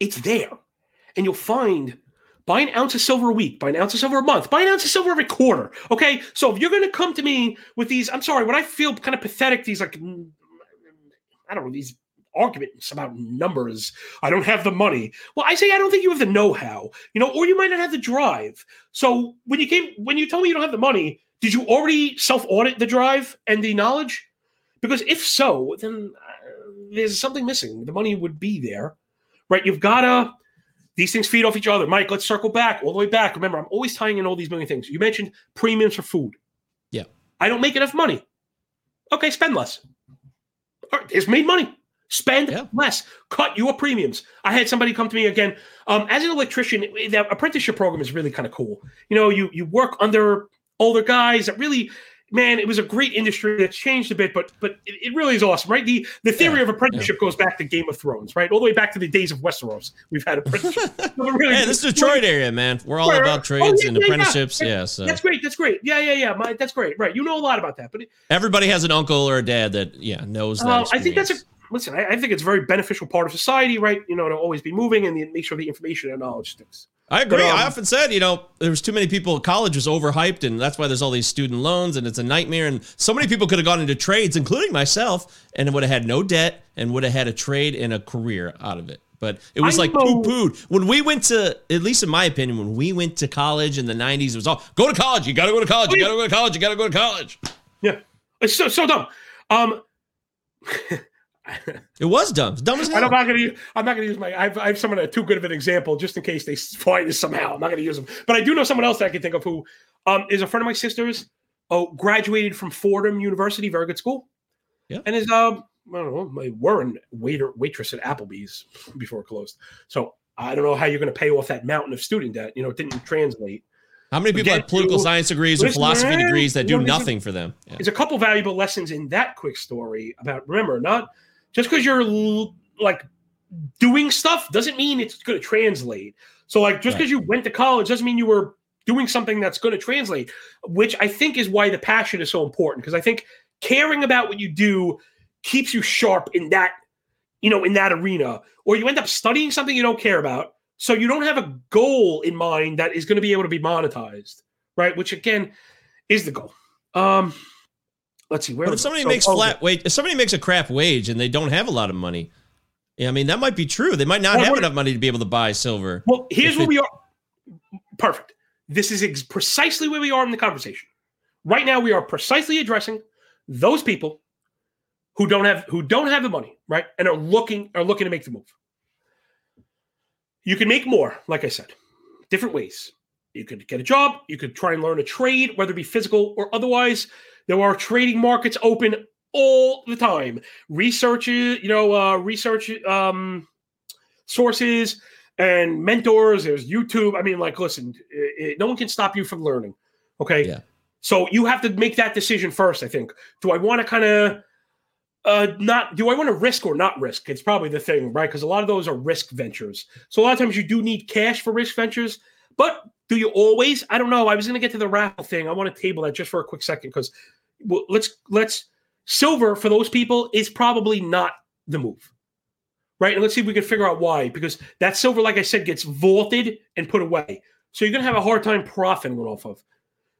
Speaker 2: it's there. And you'll find buy an ounce of silver a week, buy an ounce of silver a month, buy an ounce of silver every quarter. Okay. So if you're gonna come to me with these, I'm sorry, when I feel kind of pathetic, these like mm, I don't know, these arguments about numbers. I don't have the money. Well, I say I don't think you have the know-how, you know, or you might not have the drive. So when you came, when you told me you don't have the money, did you already self-audit the drive and the knowledge? Because if so, then uh, there's something missing. The money would be there, right? You've gotta. These things feed off each other. Mike, let's circle back all the way back. Remember, I'm always tying in all these million things. You mentioned premiums for food.
Speaker 1: Yeah.
Speaker 2: I don't make enough money. Okay, spend less. All right, It's made money. Spend
Speaker 1: Yeah.
Speaker 2: less. Cut your premiums. I had somebody come to me again. Um, as an electrician, the apprenticeship program is really kind of cool. You know, you you work under older guys that really, man, it was a great industry that's changed a bit, but but it, it really is awesome, right? The the theory
Speaker 1: Yeah,
Speaker 2: of apprenticeship goes back to Game of Thrones, right? All the way back to the days of Westeros. We've had apprenticeship. [LAUGHS] Really-
Speaker 1: Hey, this is Detroit area, man. We're all
Speaker 2: Right,
Speaker 1: about trades
Speaker 2: Oh, yeah,
Speaker 1: and
Speaker 2: yeah, yeah.
Speaker 1: apprenticeships. Yeah, so
Speaker 2: That's great. That's great. Yeah, yeah, yeah. My, that's great. Right. You know a lot about that, but it,
Speaker 1: everybody has an uncle or a dad that yeah knows that.
Speaker 2: Uh, I think that's a. listen. I, I think it's a very beneficial part of society, right? You know, to always be moving and the, make sure the information and knowledge sticks.
Speaker 1: I agree.
Speaker 2: But, um,
Speaker 1: I often said, you know, there was too many people. College was overhyped, and that's why there's all these student loans, and it's a nightmare. And so many people could have gone into trades, including myself, and would have had no debt and would have had a trade and a career out of it. But it was
Speaker 2: I
Speaker 1: like poo pooed. When we went to, at least in my opinion, when we went to college in the 90s, it was all go to college. You got to go to college. You got to go to college. You got to go to college.
Speaker 2: Yeah, it's so so dumb. Um, [LAUGHS] [LAUGHS]
Speaker 1: It was dumb. Dumb as hell.
Speaker 2: I'm not gonna. Use, I'm not gonna use my. I've, I have someone too good of an example, just in case they find this somehow. I'm not gonna use them, but I do know someone else that I can think of who um, is a friend of my sister's. Oh, graduated from Fordham University, very good school.
Speaker 1: Yeah.
Speaker 2: and is um, I don't know, my Warren waiter waitress at Applebee's [LAUGHS] before it closed. So I don't know how you're going to pay off that mountain of student debt. You know, it didn't translate.
Speaker 1: How many people
Speaker 2: Again,
Speaker 1: have political science degrees or philosophy
Speaker 2: man,
Speaker 1: degrees that do
Speaker 2: know, these are-
Speaker 1: nothing for them? Yeah.
Speaker 2: There's a couple valuable lessons in that quick story about remember not just because you're like doing stuff doesn't mean it's going to translate. So like just
Speaker 1: Right.
Speaker 2: because you went to college doesn't mean you were doing something that's going to translate, which I think is why the passion is so important because I think caring about what you do keeps you sharp in that you know in that arena or you end up studying something you don't care about so you don't have a goal in mind that is going to be able to be monetized right which again is the goal um let's see where
Speaker 1: But if somebody
Speaker 2: So-
Speaker 1: makes
Speaker 2: oh,
Speaker 1: flat wage, if somebody makes a crap wage and they don't have a lot of money, yeah, I mean that might be true. They might not
Speaker 2: Well,
Speaker 1: have enough money to be able to buy silver.
Speaker 2: Well, here's where we are. Perfect. This is ex- precisely where we are in the conversation. Right now, we are precisely addressing those people who don't have who don't have the money, right, and are looking are looking to make the move. You can make more, like I said, different ways. You could get a job. You could try and learn a trade, whether it be physical or otherwise. There are trading markets open all the time. Research, you know, uh, research um, sources and mentors. There's YouTube. I mean, like, listen, it, it- no one can stop you from learning. Okay.
Speaker 1: Yeah.
Speaker 2: So you have to make that decision first. I think. Do I want to kind of uh, not? Do I want to risk or not risk? It's probably the thing, right? Because a lot of those are risk ventures. So a lot of times you do need cash for risk ventures, but do you always? I don't know. I was going to get to the raffle thing. I want to table that just for a quick second because well, let's let's silver for those people is probably not the move right? And let's see if we can figure out why. Because that silver, like I said, gets vaulted and put away. So you're going to have a hard time profiting off of.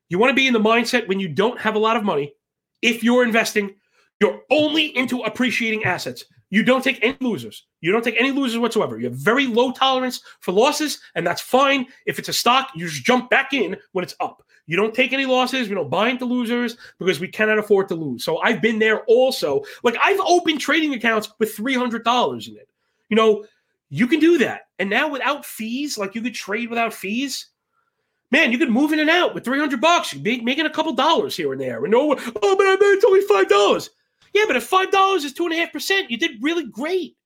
Speaker 2: You want to be in the mindset when you don't have a lot of money. If you're investing, you're only into appreciating assets. You don't take any losers. You don't take any losers whatsoever. You have very low tolerance for losses, and that's fine. If it's a stock, you just jump back in when it's up. You don't take any losses. We don't buy into losers because we cannot afford to lose. So I've been there also. Like I've opened trading accounts with $300 in it. You know, you can do that. And now without fees, like you could trade without fees. Man, you could move in and out with 300 bucks, making a couple dollars here and there. And no, oh, but I bet it's only $5. Yeah, but if $5 is 2.5%, you did really great.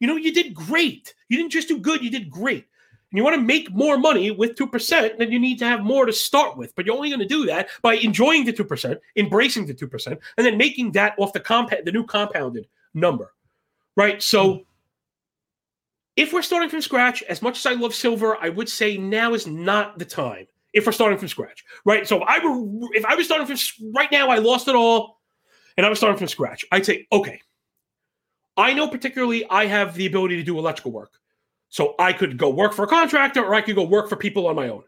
Speaker 2: You know, you did great. You didn't just do good, you did great. And you want to make more money with 2%, then you need to have more to start with. But you're only going to do that by enjoying the 2%, embracing the 2%, and then making that off the compound the new compounded number. Right? So if we're starting from scratch, as much as I love silver, I would say now is not the time. If we're starting from scratch, right? So if I were, if I was starting from right now, I lost it all, and I was starting from scratch. I'd say, okay, I know particularly I have the ability to do electrical work, so I could go work for a contractor, or I could go work for people on my own.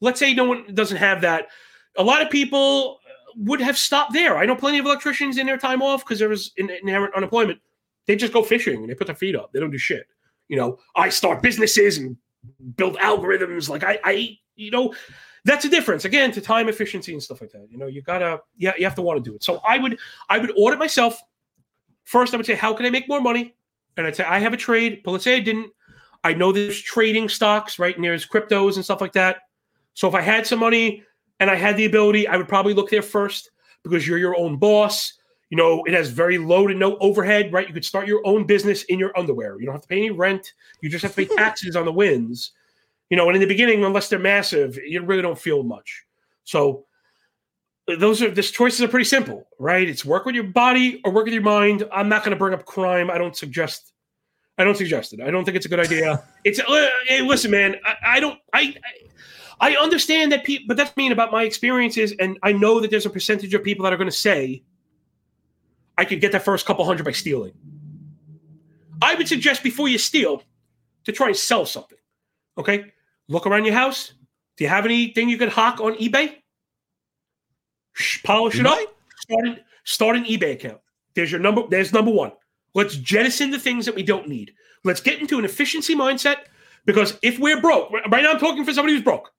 Speaker 2: Let's say no one doesn't have that. A lot of people uh, would have stopped there. I know plenty of electricians in their time off because there was inherent unemployment. They just go fishing and they put their feet up. They don't do shit you know, I start businesses and build algorithms. Like I, I, you know, that's a difference again to time efficiency and stuff like that. You know, you gotta, yeah, you have to want to do it. So I would, I would audit myself first. I would say, how can I make more money? And I'd say I have a trade, but let's say I didn't. I know there's trading stocks, right? And there's cryptos and stuff like that. So if I had some money and I had the ability, I would probably look there first because you're your own boss. You know, it has very low to no overhead, right? You could start your own business in your underwear. You don't have to pay any rent. You just have to pay [LAUGHS] taxes on the wins. You know, and in the beginning, unless they're massive, you really don't feel much. So those are this choices are pretty simple, right? It's work with your body or work with your mind. I'm not going to bring up crime. I don't suggest. I don't suggest it. I don't think it's a good idea. [LAUGHS] It's uh, hey, listen, man. I, I don't. I, I I understand that people, but that's mean about my experiences, and I know that there's a percentage of people that are going to say I could get that first couple hundred by stealing. I would suggest before you steal to try and sell something. Okay? Look around your house. Do you have anything you could hawk on eBay? Polish it up. Start an, start an eBay account. There's your number. There's number one. Let's jettison the things that we don't need. Let's get into an efficiency mindset because if we're broke, right now I'm talking for somebody who's broke.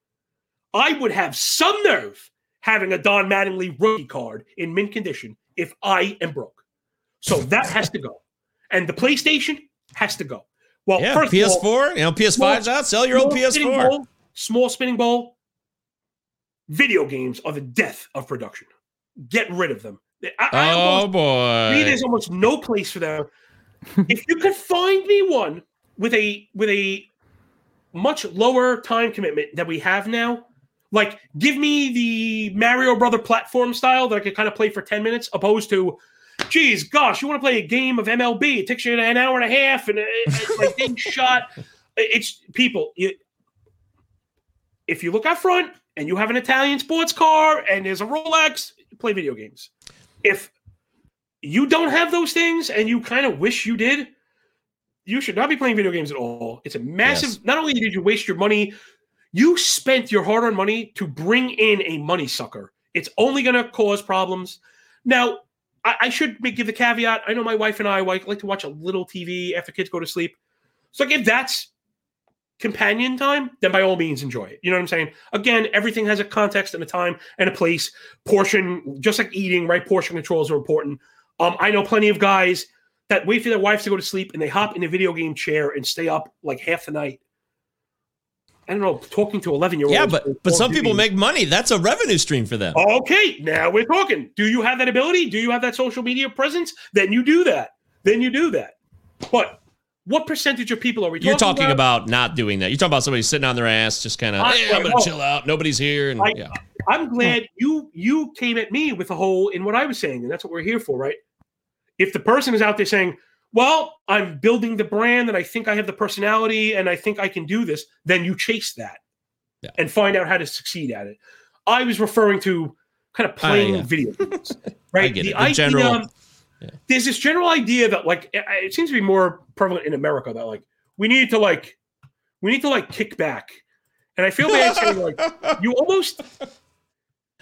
Speaker 2: I would have some nerve having a Don Mattingly rookie card in mint condition if I am broke. So that has to go. And the PlayStation has to go. Well,
Speaker 1: yeah, PS4, all, you know, PS5's out. Sell your old PS4.
Speaker 2: Bowl, small spinning bowl. Video games are the death of production. Get rid of them.
Speaker 1: I, I oh almost, boy!
Speaker 2: Me, there's almost no place for them. [LAUGHS] if you could find me one with a with a much lower time commitment that we have now, like, give me the Mario Brother platform style that I could kind of play for 10 minutes, opposed to, geez, gosh, you want to play a game of MLB? It takes you an hour and a half and it's like getting [LAUGHS] shot. It's people. You, if you look out front and you have an Italian sports car and there's a Rolex, play video games. If you don't have those things and you kind of wish you did, you should not be playing video games at all. It's a massive. Yes. Not only did you waste your money you spent your hard earned money to bring in a money sucker. It's only going to cause problems. Now, I, I, should give the caveat. I know my wife and I like, like to watch a little TV after kids go to sleep. So, like, if that's companion time, then by all means enjoy it. You know what I'm saying? Again, everything has a context and a time and a place. Portion, just like eating, right? Portion controls are important. Um, I know plenty of guys that wait for their wives to go to sleep and they hop in a video game chair and stay up like half the night I don't know, talking to 11 year olds.
Speaker 1: Yeah, but but some people make money. That's a revenue stream for them.
Speaker 2: Okay, now we're talking. Do you have that ability? Do you have that social media presence? Then you do that. Then you do that. But what percentage of people are we talking
Speaker 1: You're talking
Speaker 2: about?
Speaker 1: about not doing that. You're talking about somebody sitting on their ass, just kind of, hey, I'm going to chill out. Nobody's here. And I, yeah.
Speaker 2: I'm glad you you came at me with a hole in what I was saying, and that's what we're here for, right? If the person is out there saying, well, I'm building the brand and I think I have the personality and I think I can do this, then you chase that yeah. and find out how to succeed at it. I was referring to kind of playing uh, yeah. video [LAUGHS] games, right?
Speaker 1: the, the idea, general,
Speaker 2: yeah. there's this general idea that like it, it seems to be more prevalent in America that like we need to like we need to like kick back, and I feel bad saying like you [LAUGHS] almost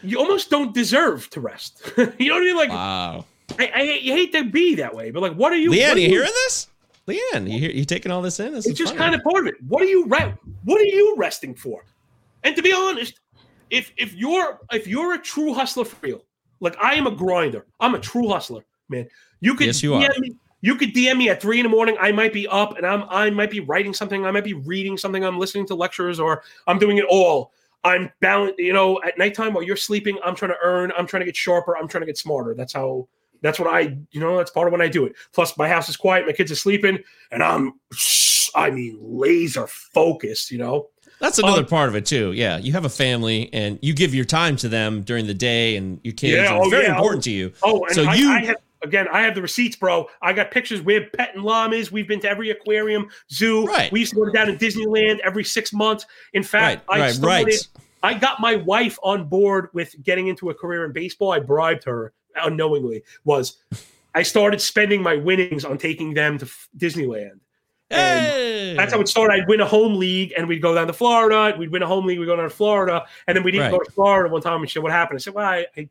Speaker 2: you almost don't deserve to rest. [LAUGHS] you know what I mean? Like
Speaker 1: wow
Speaker 2: I, I you hate to be that way, but like, what are you?
Speaker 1: Leanne,
Speaker 2: are
Speaker 1: you hearing this? Leanne, you hear you taking all this in? This
Speaker 2: It's just
Speaker 1: funny.
Speaker 2: kind of part of it. What are you re- What are you resting for? And to be honest, if if you're if you're a true hustler for real, like I am a grinder, I'm a true hustler, man. You could
Speaker 1: Yes, you
Speaker 2: DM
Speaker 1: are.
Speaker 2: me. You could DM me at three in the morning. I might be up and I'm I might be writing something. I might be reading something. I'm listening to lectures or I'm doing it all. I'm balanced. You know, at nighttime while you're sleeping, I'm trying to earn. I'm trying to get sharper. I'm trying to get smarter. That's how. That's what I. You know, that's part of when I do it. Plus, my house is quiet. My kids are sleeping, and I'm. I mean, laser focused. You know.
Speaker 1: That's another
Speaker 2: Um,
Speaker 1: part of it too. Yeah, you have a family and you give your time to them during the day and your kids.
Speaker 2: Yeah,
Speaker 1: and
Speaker 2: oh,
Speaker 1: very
Speaker 2: yeah,
Speaker 1: important to you.
Speaker 2: Oh, and
Speaker 1: So
Speaker 2: I,
Speaker 1: you-
Speaker 2: I have again. I have the receipts, bro. I got pictures. We're petting llamas. We've been to every aquarium, zoo.
Speaker 1: Right.
Speaker 2: We used to go down to Disneyland every six months. In fact,
Speaker 1: Right,
Speaker 2: I
Speaker 1: right,
Speaker 2: started.
Speaker 1: right.
Speaker 2: I got my wife on board with getting into a career in baseball. I bribed her unknowingly. Was I started spending my winnings on taking them to f- Disneyland. And
Speaker 1: Hey!
Speaker 2: That's how it started. I'd win a home league and we'd go down to Florida. We'd win a home league. We'd go down to Florida. And then we didn't
Speaker 1: Right.
Speaker 2: go to Florida one time and she said, What happened? I said, Well, I, I,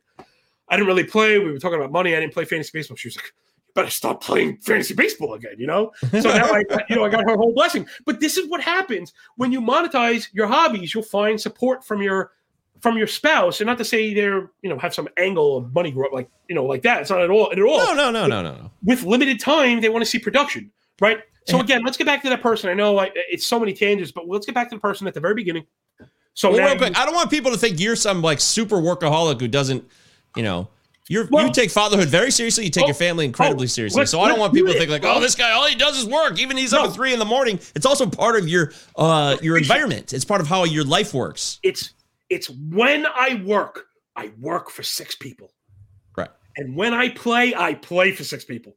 Speaker 2: I didn't really play. We were talking about money. I didn't play fantasy baseball. She was like, You better stop playing fantasy baseball again, you know? So now I, [LAUGHS] you know, I got her whole blessing. But this is what happens when you monetize your hobbies. You'll find support from your from your spouse, and not to say they're you know have some angle of money grow up like you know like that. It's not at all at all
Speaker 1: no, no, no, no, no, no.
Speaker 2: with limited time, they want to see production, right? So again, let's get back to that person. I know I, it's so many tangents, but let's get back to the person at the very beginning. So
Speaker 1: Well, real quick, I don't want people to think you're some like super workaholic who doesn't, you know, you're
Speaker 2: Well-
Speaker 1: you take fatherhood very seriously. You take
Speaker 2: Oh,
Speaker 1: your family incredibly
Speaker 2: oh,
Speaker 1: seriously. So I don't want people
Speaker 2: do
Speaker 1: to think like, oh, this guy, all he does is work. Even he's up at three in the morning. It's also part of your uh your environment. It's part of how your life works.
Speaker 2: it's it's when I work, I work for six people,
Speaker 1: Right.
Speaker 2: and when I play, I play for six people,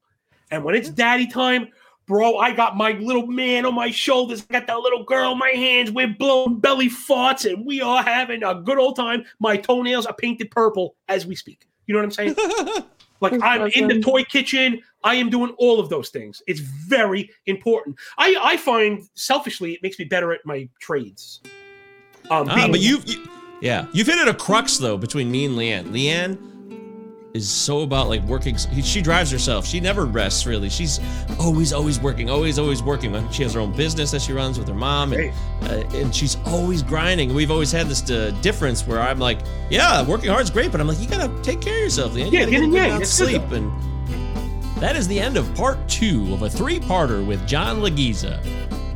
Speaker 2: and when it's daddy time. Bro, I got my little man on my shoulders. I got that little girl in my hands. We're blowing belly farts and we are having a good old time. My toenails are painted purple as we speak. You know what I'm saying? [LAUGHS] Like
Speaker 3: That's
Speaker 2: I'm in the toy kitchen. I am doing all of those things. It's very important. I, I find selfishly it makes me better at my trades. Um,
Speaker 1: Ah, but you've, you, yeah, you've hit at a crux though between me and Leanne. Leanne is so about like working. She drives herself. She never rests really. She's always, always working, always, always working. She has her own business that she runs with her mom, and, uh, and she's always grinding. We've always had this uh, difference where I'm like, yeah, working hard is great, but I'm like, you gotta take care of yourself, Leanne. You
Speaker 2: Yeah,
Speaker 1: gotta get good
Speaker 2: yang.
Speaker 1: amount
Speaker 2: good,
Speaker 1: sleep. And that is the end of part two of a three-parter with John Laghezza.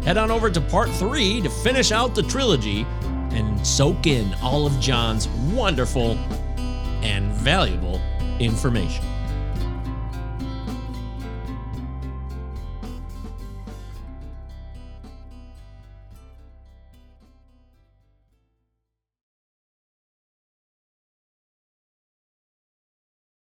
Speaker 1: Head on over to part three to finish out the trilogy and soak in all of John's wonderful and valuable information.